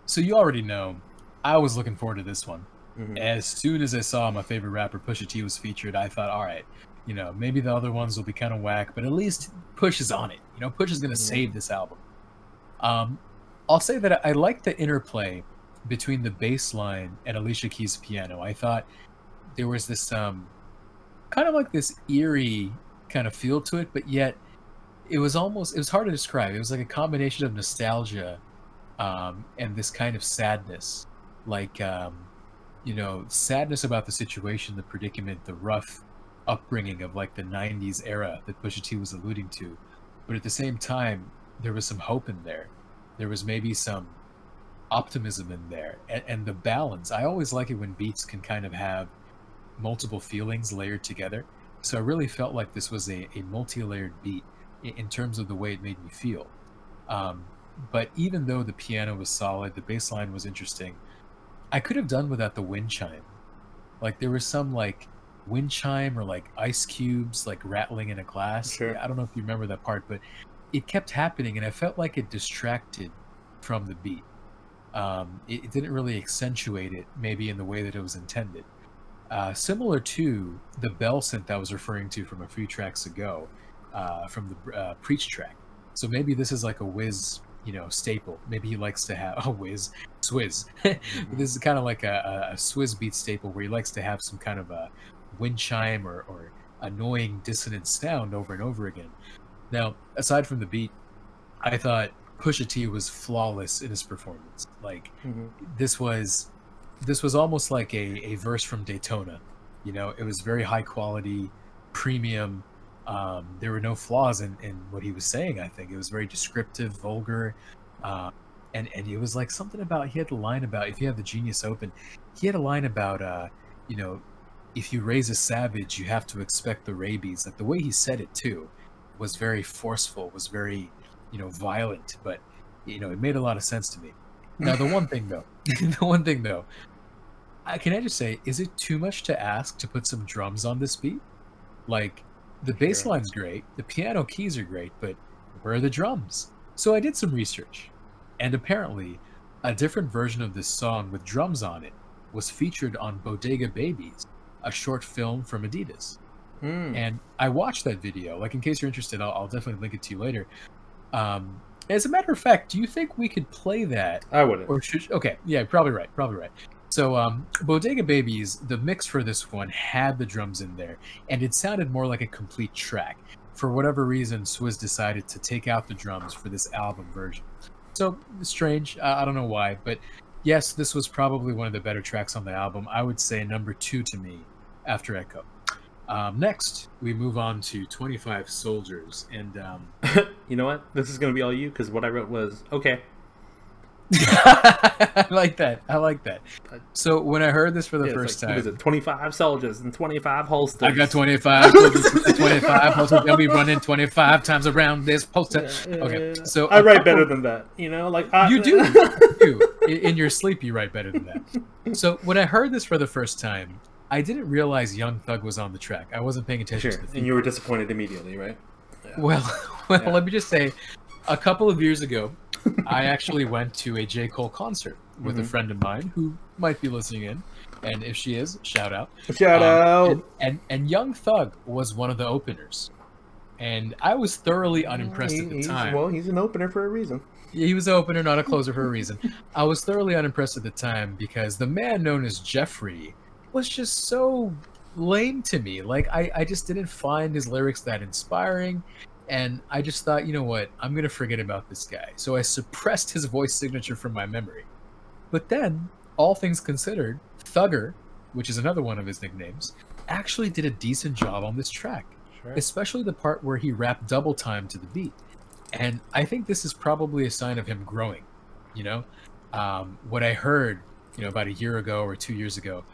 so you already know, I was looking forward to this one. Mhm. As soon as I saw my favorite rapper Pusha T was featured, I thought, all right, you know, maybe the other ones will be kind of whack, but at least Push is on it. You know, Push is going to Mhm. save this album. Um, I'll say that I like the interplay between the bass line and Alicia Keys' piano. I thought there was this um, kind of like this eerie kind of feel to it, but yet it was almost it was hard to describe. It was like a combination of nostalgia um, and this kind of sadness, like um, you know, sadness about the situation, the predicament, the rough upbringing of like the '90s era that Pusha T was alluding to, but at the same time, there was some hope in there. There was maybe some optimism in there, and, and the balance. I always like it when beats can kind of have multiple feelings layered together. So I really felt like this was a, a multi-layered beat in, in terms of the way it made me feel. Um, but even though the piano was solid, the bass line was interesting. I could have done without the wind chime. Like there was some like wind chime or like ice cubes like rattling in a glass. Sure. I don't know if you remember that part, but it kept happening, and I felt like it distracted from the beat. Um, it, it didn't really accentuate it, maybe in the way that it was intended. Uh, similar to the bell synth I was referring to from a few tracks ago, uh, from the uh, preach track. So maybe this is like a whiz, you know, staple. Maybe he likes to have [laughs] a whiz, swizz. [laughs] this is kind of like a, a, a Swizz beat staple where he likes to have some kind of a wind chime or, or annoying dissonant sound over and over again. Now, aside from the beat, I thought Pusha T was flawless in his performance. Like Mhm. this was this was almost like a, a verse from Daytona. You know, it was very high quality, premium. Um, there were no flaws in, in what he was saying. I think it was very descriptive, vulgar, uh, and and it was like something about he had a line about if you have the genius open, he had a line about uh, you know, if you raise a savage, you have to expect the rabies. Like the way he said it too, was very forceful, was very you know violent, but you know it made a lot of sense to me. Now the one thing though, [laughs] the one thing though, I, can I just say, is it too much to ask to put some drums on this beat? Like, the bass line's great, the piano keys are great, but where are the drums? So I did some research, and apparently, a different version of this song with drums on it was featured on Bodega Babies, a short film from Adidas. Mm. And I watched that video. Like, in case you're interested, I'll, I'll definitely link it to you later. Um, as a matter of fact, do you think we could play that I wouldn't. or should okay, yeah, probably right, probably right. So um Bodega Babies, the mix for this one had the drums in there, and it sounded more like a complete track. For whatever reason, Swizz decided to take out the drums for this album version. So strange, uh, I don't know why, but yes, this was probably one of the better tracks on the album. I would say number two to me after Echo. Um, next, we move on to 25 Soldiers, and um, [laughs] you know what? This is gonna be all you because what I wrote was okay. [laughs] I like that. I like that. So when I heard this for the Yeah, first like, What is time, it? Twenty-five soldiers and twenty-five holsters. I got 25, 25, also they'll be running 25 times around this poster. Okay, so I write couple- better than that. You know, like I, You do. [laughs] You do. In, in your sleep, you write better than that. So when I heard this for the first time, I didn't realize Young Thug was on the track. I wasn't paying attention sure. to the And you were disappointed immediately, right? Well, [laughs] well, Yeah. let me just say, a couple of years ago, [laughs] I actually went to a J. Cole concert with a Mhm. friend of mine who might be listening in, and if she is, shout out. Shout Um, out. And, and and Young Thug was one of the openers, and I was thoroughly unimpressed at the time. Well, he's an opener for a reason. He was an opener, not a closer for a [laughs] reason. I was thoroughly unimpressed at the time because the man known as Jeffrey was just so lame to me. Like I, I just didn't find his lyrics that inspiring. And I just thought, you know what, I'm gonna forget about this guy. So I suppressed his voice signature from my memory. But then, all things considered, Thugger, which is another one of his nicknames, actually did a decent job on this track Sure. especially the part where he rapped double time to the beat. And I think this is probably a sign of him growing. You know, um, what I heard, you know, about a year ago or two years ago,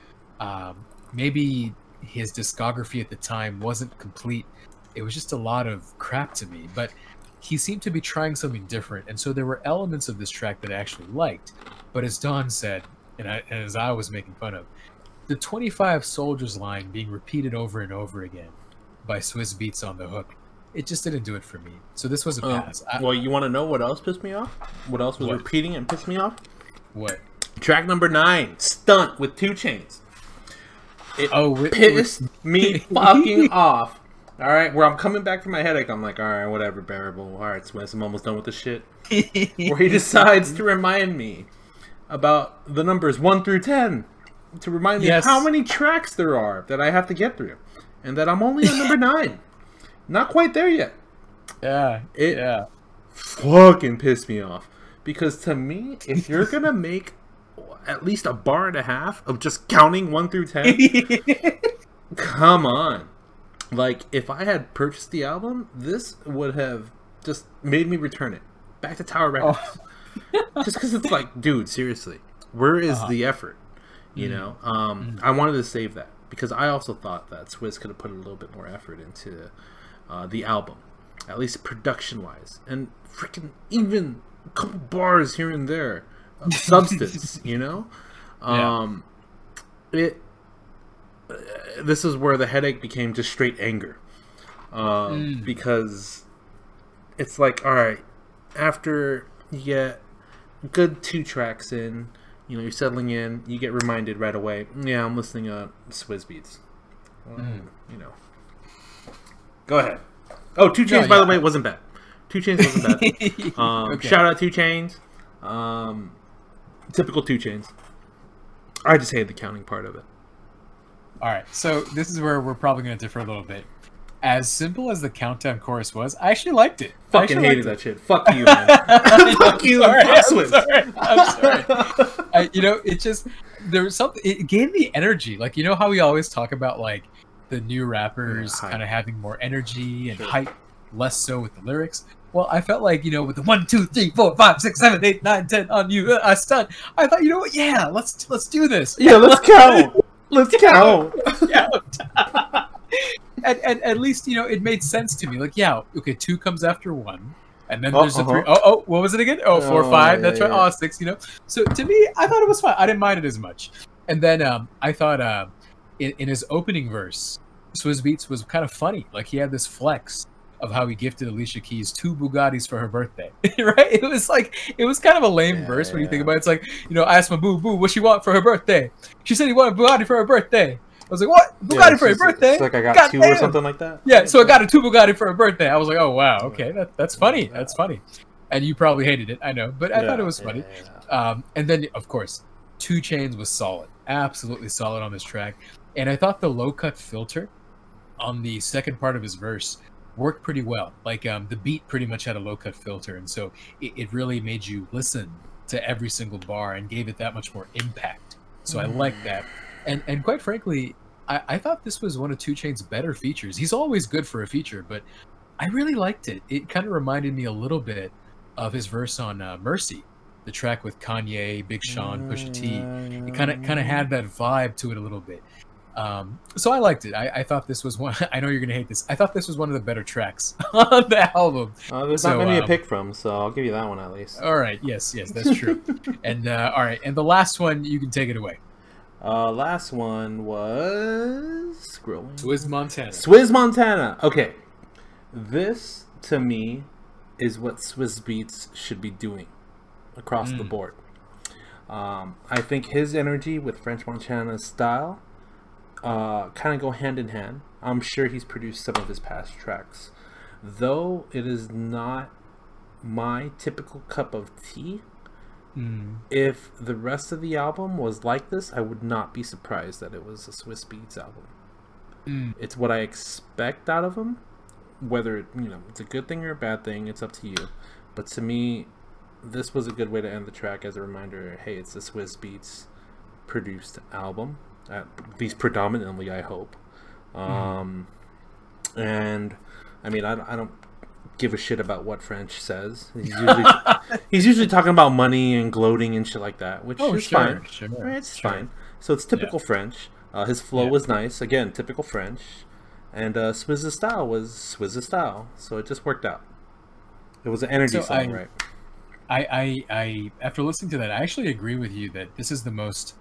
um, maybe his discography at the time wasn't complete. It was just a lot of crap to me, but he seemed to be trying something different, and so there were elements of this track that I actually liked. But as Don said, and, I, and as I was making fun of, the 25 soldiers line being repeated over and over again by Swizz Beatz on the hook, it just didn't do it for me. So this was a Oh, pass. Well, you want to know what else pissed me off? What else was What? repeating and pissed me off? what? Track number nine, "Stunt" with 2 Chainz. It Oh, wi- pissed [laughs] me fucking off. All right, where I'm coming back from my headache, I'm like, all right, whatever, bearable. All right, Swizz, I'm almost done with the shit. [laughs] Where he decides to remind me about the numbers one through ten, to remind me Yes. how many tracks there are that I have to get through, and that I'm only on number [laughs] nine, not quite there yet. yeah, It- yeah. fucking pissed me off because to me if you're gonna make at least a bar and a half of just counting 1 through 10 [laughs] come on. Like if i had purchased the album this would have just made me return it. Back to tower records. [laughs] Just because it's like dude seriously where is the effort? You know um i wanted to save that because i also thought that Swizz could have put a little bit more effort into uh, the album at least production wise and freaking even a couple bars here and there of substance you know? [laughs] Yeah. um it uh, this is where the headache became just straight anger. Um, because it's like all right after you get good two tracks in you know you're settling in you get reminded right away yeah i'm listening to Swizz Beatz. Well, you know. Go ahead. Oh two chains No, by the yeah. way wasn't bad. 2 Chainz wasn't bad. [laughs] Um, Okay. shout out 2 Chainz. Um, typical 2 Chainz i just hate the counting part of it All right, so this is where we're probably going to differ a little bit. As simple as the countdown chorus was, I actually liked it. Fucking hated that shit fuck you [laughs] man fuck you Sorry, I'm sorry. I'm sorry. I, you know, it just there was something. It gave me energy. Like you know how we always talk about like the new rappers Yeah, kind of having more energy and Sure. hype, less so with the lyrics. Well, I felt like you know with the one, two, three, four, five, six, seven, eight, nine, ten on you, uh, I stun. I thought, you know what? Yeah, let's let's do this. yeah let's count [laughs] let's count Yeah. [laughs] and, and at least you know it made sense to me. Like, yeah, okay, two comes after one, and then Oh, there's a uh-huh. three. Oh, oh, what was it again? Oh, four, Oh, five. yeah, That's right. yeah. Oh, six. You know. So to me, I thought it was fine. I didn't mind it as much. And then um, I thought uh, in, in his opening verse, Swizz Beatz was kind of funny. Like he had this flex of how he gifted Alicia Keys two Bugattis for her birthday. [laughs] right? It was like it was kind of a lame Yeah, verse when you think about it. It's like you know, I asked my boo boo what she want for her birthday. She said he wanted Bugatti for her birthday. I was like, what Bugatti Yeah, for her birthday? It's like I got God two or something like that. Yeah, so I got a two Bugatti for her birthday. I was like, oh wow, okay, that, that's funny. That's funny. And you probably hated it, I know, but I thought it was funny. Um, and then, of course, 2 Chainz was solid, absolutely solid on this track. And I thought the low cut filter on the second part of his verse worked pretty well. Like um, the beat pretty much had a low cut filter, and so it, it really made you listen to every single bar and gave it that much more impact. So I like that. And and quite frankly, I, I thought this was one of 2 Chainz' better features. He's always good for a feature, but I really liked it. It kind of reminded me a little bit of his verse on uh, Mercy, the track with Kanye, Big Sean, Pusha T. It kind of kind of had that vibe to it a little bit. Um, so I liked it. I, I thought this was one. [laughs] I know you're gonna hate this. I thought this was one of the better tracks [laughs] on the album. Uh, there's So, not many to um, pick from, so I'll give you that one at least. All right. Yes. Yes. That's true. [laughs] and uh, all right. And the last one, you can take it away. Uh, last one was scrolling. Swizz Montana. Swizz Montana. Okay, this to me is what Swizz Beatz should be doing across the Mm. board. Um, I think his energy with French Montana's style uh, kind of go hand in hand. I'm sure he's produced some of his past tracks, though it is not my typical cup of tea. Mm. If the rest of the album was like this, I would not be surprised that it was a Swizz Beatz album. Mm. It's what I expect out of him. Whether you know it's a good thing or a bad thing, it's up to you. But to me, this was a good way to end the track as a reminder. Hey, it's a Swizz Beatz produced album, at least predominantly, I hope. Um, and I mean, I, I don't give a shit about what French says. He's [laughs] usually, he's usually talking about money and gloating and shit like that, which Oh, is sure, fine. sure, Right, it's sure. fine. So it's typical French. Uh, his flow Yeah. was nice. Again, typical French. And uh, Swizz's style was Swizz's style. So it just worked out. It was an energy So song, I- right? I, I, I, after listening to that, I actually agree with you that this is the most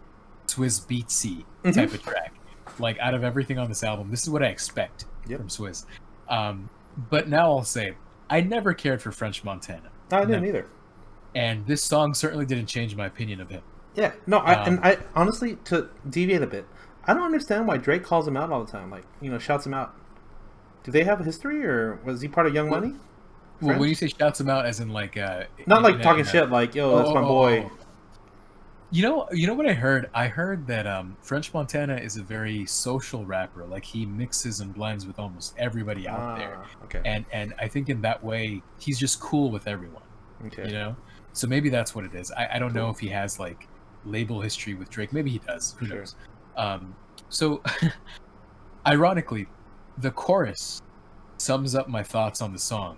Swizz beatsy Mhm. type of track. Like out of everything on this album, this is what I expect Yep. from Swizz. Um, but now I'll say, I never cared for French Montana, No, I didn't No. either. and this song certainly didn't change my opinion of him. Yeah, no, I, Um, and I honestly to deviate a bit, I don't understand why Drake calls him out all the time. Like, you know, shouts him out. Do they have a history, or was he part of Young Money? Well, when you say shouts him out, as in like, uh, Not in like a- talking in shit, like, yo, that's Oh, my oh, boy. oh. You know, you know what I heard? I heard that um, French Montana is a very social rapper. Like he mixes and blends with almost everybody out there, Ah, Okay. and and I think in that way he's just cool with everyone. okay. You know, so maybe that's what it is. I, I don't know if he has like label history with Drake. Maybe he does. Who Sure. knows? Um, so, [laughs] ironically, the chorus sums up my thoughts on the song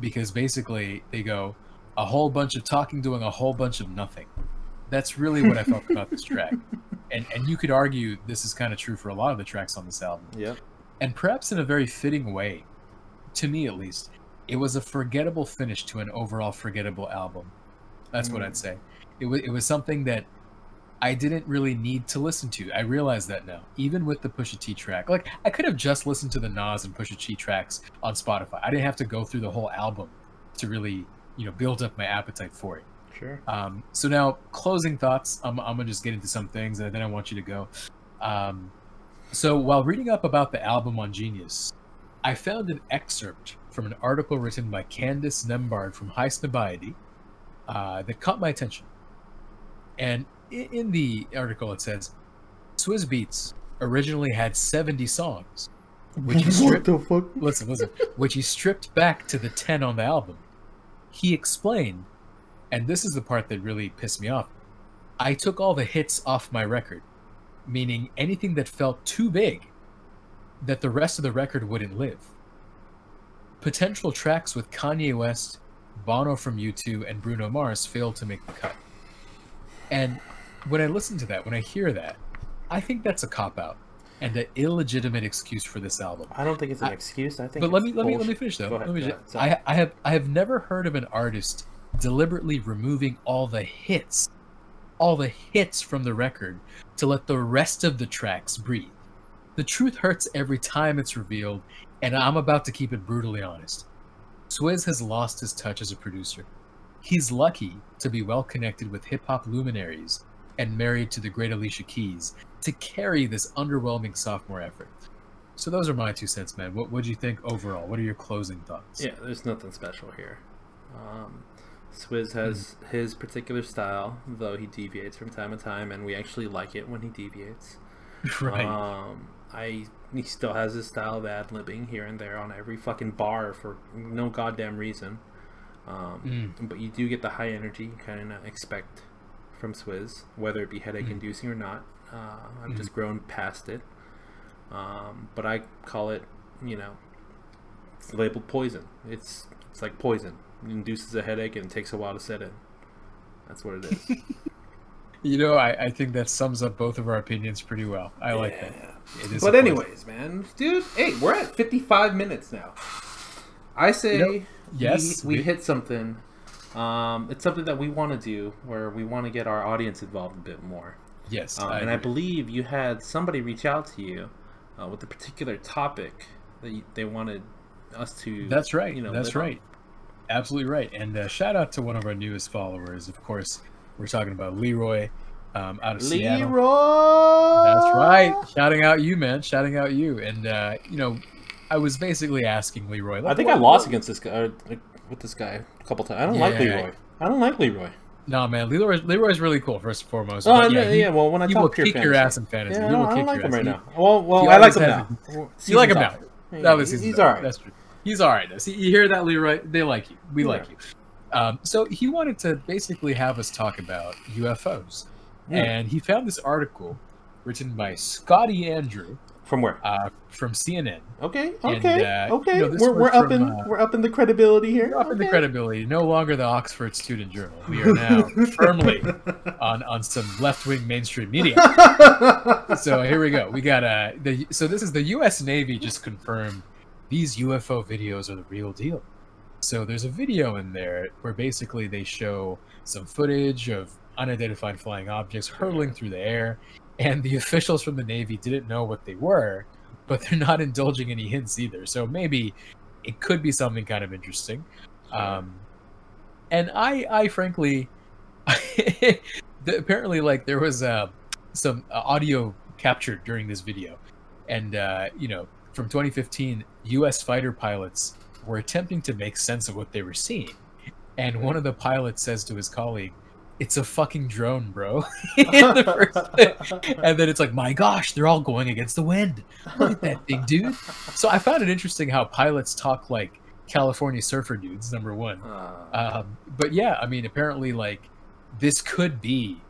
because basically they go a whole bunch of talking doing a whole bunch of nothing. That's really what I felt about this track. And and you could argue this is kind of true for a lot of the tracks on this album Yep. and perhaps in a very fitting way, to me at least, it was a forgettable finish to an overall forgettable album. That's what Mm. I'd say. It was it was something that I didn't really need to listen to. I realize that now, even with the Pusha T track. Like I could have just listened to the Nas and Pusha T tracks on Spotify. I didn't have to go through the whole album to really, you know, build up my appetite for it. Sure. Um, so now, closing thoughts. I'm, I'm gonna just get into some things, and then I want you to go. Um, so while reading up about the album on Genius, I found an excerpt from an article written by Candice Nembard from Highsnobiety uh, that caught my attention. And in the article, it says, "Swizz Beatz originally had 70 songs, which he [laughs] what stripped the fuck? listen, listen, which he stripped back to the 10 on the album. He explained, and this is the part that really pissed me off. I took all the hits off my record, meaning anything that felt too big that the rest of the record wouldn't live. Potential tracks with Kanye West, Bono from U2, and Bruno Mars failed to make the cut. And when I listen to that, when I hear that, I think that's a cop out and an illegitimate excuse for this album. I don't think it's an I- excuse. I think. But let me let me let me finish though. Ahead, me I I have I have never heard of an artist deliberately removing all the hits, all the hits from the record to let the rest of the tracks breathe. The truth hurts every time it's revealed, and I'm about to keep it brutally honest. Swizz has lost his touch as a producer. He's lucky to be well connected with hip hop luminaries and married to the great Alicia Keys to carry this underwhelming sophomore effort. So those are my two cents, man. What do you think overall? What are your closing thoughts? Yeah, there's nothing special here. Um, Swizz has Hmm. his particular style, though he deviates from time to time, and we actually like it when he deviates. [laughs] right. Um, I he still has his style of ad libbing here and there on every fucking bar for no goddamn reason. Um, Mm. But you do get the high energy you kind of expect from Swizz, whether it be headache inducing or not. Uh, I've just grown past it. Um, but I call it, you know, it's labeled poison. It's it's like poison. It induces a headache and it takes a while to set in. That's what it is. [laughs] you know, I, I think that sums up both of our opinions pretty well. I like that. It is But anyways, man, dude, hey, we're at 55 minutes now. I say You know, yes, we, we we- hit something. Um, it's something that we want to do where we want to get our audience involved a bit more. Yes, Um, I and I believe you had somebody reach out to you uh, with a particular topic that you, they wanted us to. That's right. You know, That's live on. right. Absolutely right. And uh, shout out to one of our newest followers. Of course, we're talking about Leroy um, out of Seattle. Leroy. That's right. Shouting out you, man. Shouting out you. And uh, you know, I was basically asking Leroy. I think I lost against this guy or, like, with this guy a couple times. I don't like Yeah. Leroy. I don't like Leroy. No, man. Leroy. Leroy's really cool. First and foremost. Oh, yeah, he- yeah. Well, when I he talk will kick your fantasy. ass in fantasy. Yeah, he will I don't like your him ass. right now. Well, well, I like him now. You like him now. That was he's, season's he's up. all right. That's true. He's all right. See, you hear that, Leroy? They like you. We like you. Um, so he wanted to basically have us talk about UFOs, Hmm. and he found this article written by Scottie Andrew From where? uh, from CNN. Okay, and, okay, uh, okay. you know, we're we're was up in uh, we're up in the credibility here. Up in the credibility, no longer the Oxford Student Journal. We are now [laughs] firmly on on some left wing mainstream media. [laughs] so here we go. We got uh the so this is the U.S. Navy just confirmed these UFO videos are the real deal. So there's a video in there where basically they show some footage of unidentified flying objects hurtling through the air, and the [laughs] officials from the Navy didn't know what they were, but they're not indulging any hints either. So maybe it could be something kind of interesting. Um, and I, I frankly, [laughs] apparently, like there was uh, some uh, audio captured during this video, and uh, you know, from 2015, U.S. fighter pilots were attempting to make sense of what they were seeing, and one of the pilots says to his colleague, "It's a fucking drone, bro." [laughs] In the first- and then it's like, "My gosh, they're all going against the wind. Look at that thing, dude." So I found it interesting how pilots talk like California surfer dudes. Number one. Uh, Um, but yeah, I mean, apparently, like this could be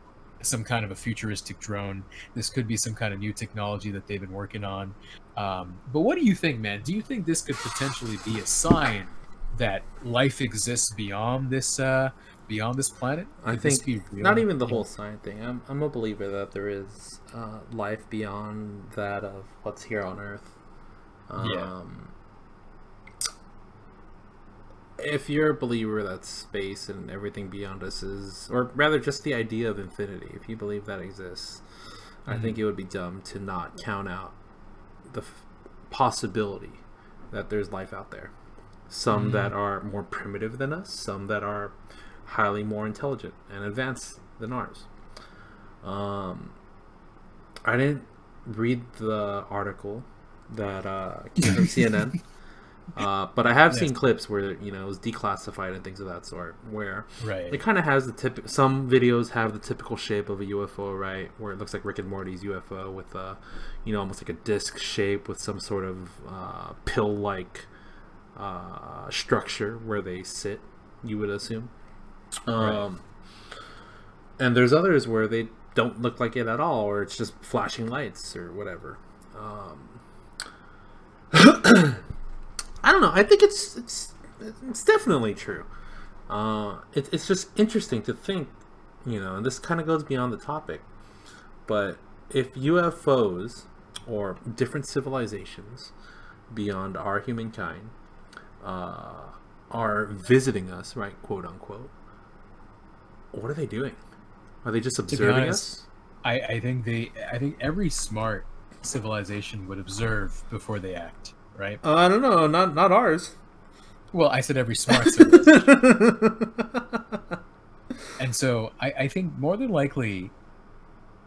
some kind of a futuristic drone. This could be some kind of new technology that they've been working on. Um, but what do you think, man? Do you think this could potentially be a sign that life exists beyond this uh, beyond this planet? I Could this think not even the whole sign thing. I'm I'm a believer that there is uh, life beyond that of what's here on Earth. Um, Yeah. If you're a believer that space and everything beyond us is, or rather, just the idea of infinity, if you believe that exists, I think it would be dumb to not count out the f- possibility that there's life out there. Some that are more primitive than us, some that are highly more intelligent and advanced than ours. Um, I didn't read the article that uh, came from [laughs] CNN, uh, but I have Yes. seen clips where you know it was declassified and things of that sort, where right. it kind of has the tip. Some videos have the typical shape of a UFO, right? Where it looks like Rick and Morty's UFO with a, you know, almost like a disc shape with some sort of uh, pill-like uh, structure where they sit. You would assume. Um, And there's others where they don't look like it at all, or it's just flashing lights or whatever. Um, I don't know. I think it's it's it's definitely true. Uh, it, it's just interesting to think, you know, and this kind of goes beyond the topic. But if UFOs or different civilizations beyond our humankind uh, are visiting us, right, quote unquote, what are they doing? Are they just observing honest, us? I, I think they. I think every smart civilization would observe before they act. Right. Uh, I don't know. Not not ours. Well, I said every smart [laughs] civilization. And so I, I think more than likely,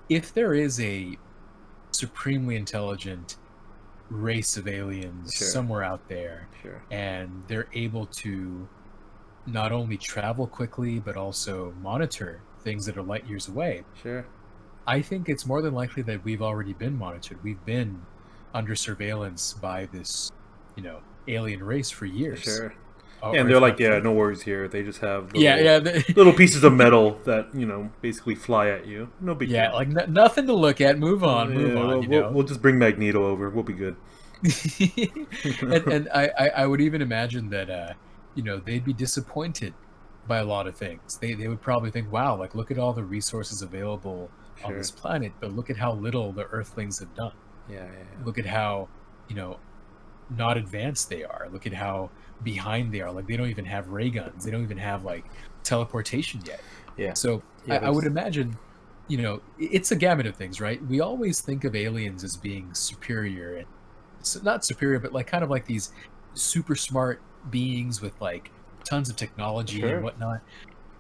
if there is a supremely intelligent race of aliens Sure. somewhere out there, Sure. and they're able to not only travel quickly but also monitor things that are light years away, Sure. I think it's more than likely that we've already been monitored. We've been under surveillance by this, you know, alien race for years. Sure. Or- and they're like, yeah, no worries here. They just have little, yeah, yeah. the- [laughs] little pieces of metal that you know basically fly at you. No big Yeah, deal. like n- nothing to look at. Move on, move Yeah, on. We'll, you know, we'll just bring Magneto over. We'll be good. [laughs] and, and I, I, I would even imagine that, uh, you know, they'd be disappointed by a lot of things. They, they would probably think, wow, like look at all the resources available on this planet, but look at how little the Earthlings have done. Yeah, yeah, yeah. Look at how, you know, not advanced they are. Look at how behind they are. Like they don't even have ray guns. They don't even have like teleportation yet. Yeah. So Yeah, I, I would imagine, you know, it's a gamut of things, right? We always think of aliens as being superior, and not superior, but like kind of like these super smart beings with like tons of technology Sure. and whatnot.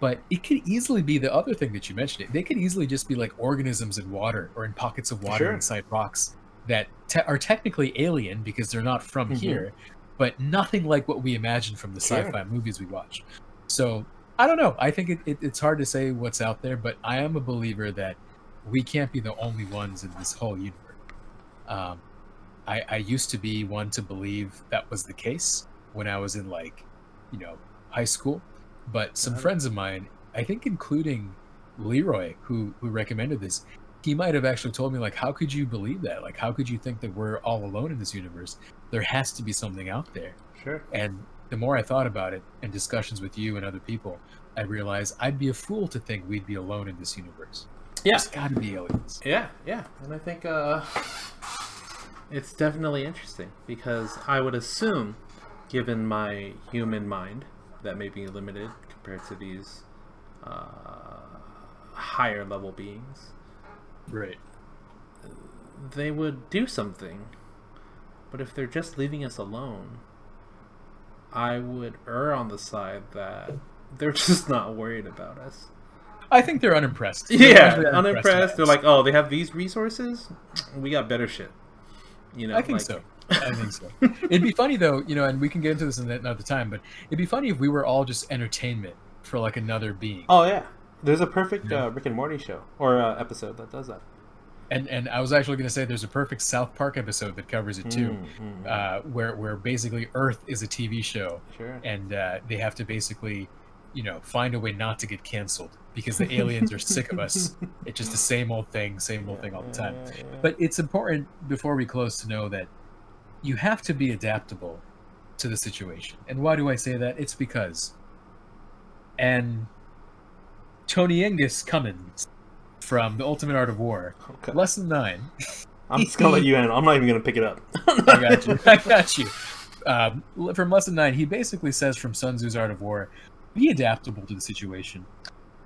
But it could easily be the other thing that you mentioned. They could easily just be like organisms in water or in pockets of water Sure. inside rocks that te- are technically alien because they're not from Mhm. here, but nothing like what we imagine from the Sure. sci-fi movies we watch. So I don't know. I think it, it, it's hard to say what's out there, but I am a believer that we can't be the only ones in this whole universe. Um, I, I used to be one to believe that was the case when I was in like, you know, high school. But some friends of mine, I think including Leroy, who who recommended this, he might have actually told me like, "How could you believe that? Like, how could you think that we're all alone in this universe? There has to be something out there." Sure. And the more I thought about it, and discussions with you and other people, I realized I'd be a fool to think we'd be alone in this universe. Yeah. There's got to be aliens. Yeah, yeah, and I think uh, it's definitely interesting because I would assume, given my human mind, that may be limited compared to these uh, higher level beings, Right. they would do something. But if they're just leaving us alone, I would err on the side that they're [laughs] just not worried about us. I think they're unimpressed. They're Yeah, actually unimpressed. They're like, oh, they have these resources. We got better shit. You know, I think like- so. [laughs] I think so. It'd be funny though, you know, and we can get into this in another time, but it'd be funny if we were all just entertainment for like another being. Oh yeah, there's a perfect Yeah. uh, Rick and Morty show or uh, episode that does that. And and I was actually going to say there's a perfect South Park episode that covers it too, Mm, mm, uh, where where basically Earth is a TV show, sure. and uh, they have to basically, you know, find a way not to get canceled because the [laughs] aliens are sick of us. It's just the same old thing, same old thing all the time. Yeah, yeah, yeah. But it's important before we close to know that you have to be adaptable to the situation. And why do I say that? It's because and Tony Angus Cummins from The Ultimate Art of War, Okay. lesson nine. I'm just gonna let you in. I'm not even gonna pick it up. [laughs] I got you. I got you. Um, from lesson nine, he basically says from Sun Tzu's Art of War, be adaptable to the situation.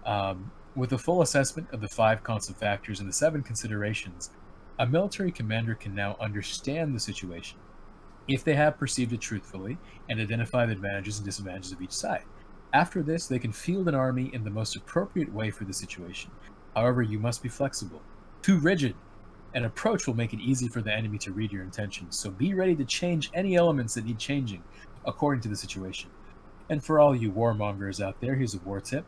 Um, with a full assessment of the five constant factors and the seven considerations, a military commander can now understand the situation if they have perceived it truthfully and identify the advantages and disadvantages of each side. After this, they can field an army in the most appropriate way for the situation. However, you must be flexible. Too rigid an approach will make it easy for the enemy to read your intentions, so be ready to change any elements that need changing according to the situation. And for all you warmongers out there, here's a war tip.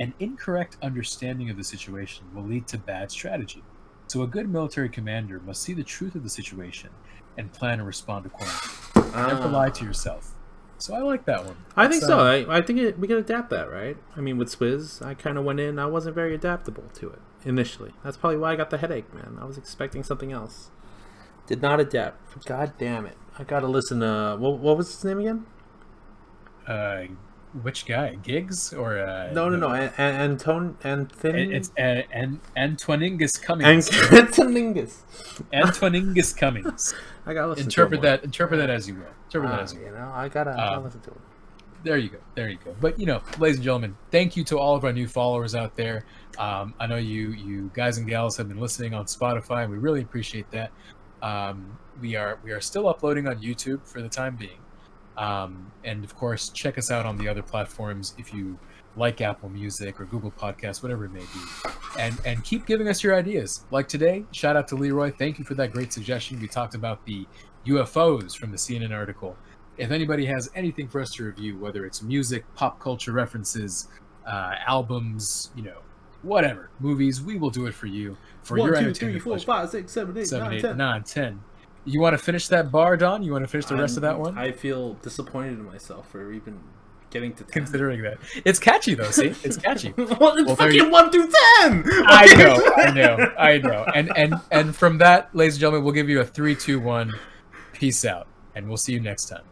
An incorrect understanding of the situation will lead to bad strategy. So a good military commander must see the truth of the situation and plan and respond accordingly. Never ah. lie to yourself. So I like that one. I think so. uh, I, I think it, we can adapt that, right? I mean, with Swizz, I kind of went in. I wasn't very adaptable to it initially. That's probably why I got the headache, man. I was expecting something else. Did not adapt. God damn it! I gotta listen to what, what was his name again? uh, which guy? Giggs or uh, No, no, no. the- An- An- Anton Anthony. It- It's uh, and Antoningus An- Cummings. Antoningus. Antoningus Cummings. [laughs] I gotta listen. interpret to it more. that interpret that as you will interpret that Ah, as you will you know, I gotta, I gotta Um, listen to it. there you go there you go but you know ladies and gentlemen thank you to all of our new followers out there um, i know you you guys and gals have been listening on spotify and we really appreciate that um, we are we are still uploading on youtube for the time being um, and of course check us out on the other platforms if you like apple music or google podcasts whatever it may be and and keep giving us your ideas like today shout out to leroy thank you for that great suggestion we talked about the ufos from the cnn article if anybody has anything for us to review, whether it's music, pop culture references, uh, albums, you know, whatever, movies, we will do it for you for One, your two, three, entertainment. four, pleasure. five, six, seven, eight, Seven, nine, eight, ten. nine, ten. You want to finish that bar, Don? You want to finish the rest of that one? I feel disappointed in myself for even getting to ten. Considering that it's catchy though, see, it's catchy. [laughs] well, it's Well, fucking you- one through ten. I know, I know, I know. And and and from that, ladies and gentlemen, we'll give you a three, two, one. Peace out, and we'll see you next time.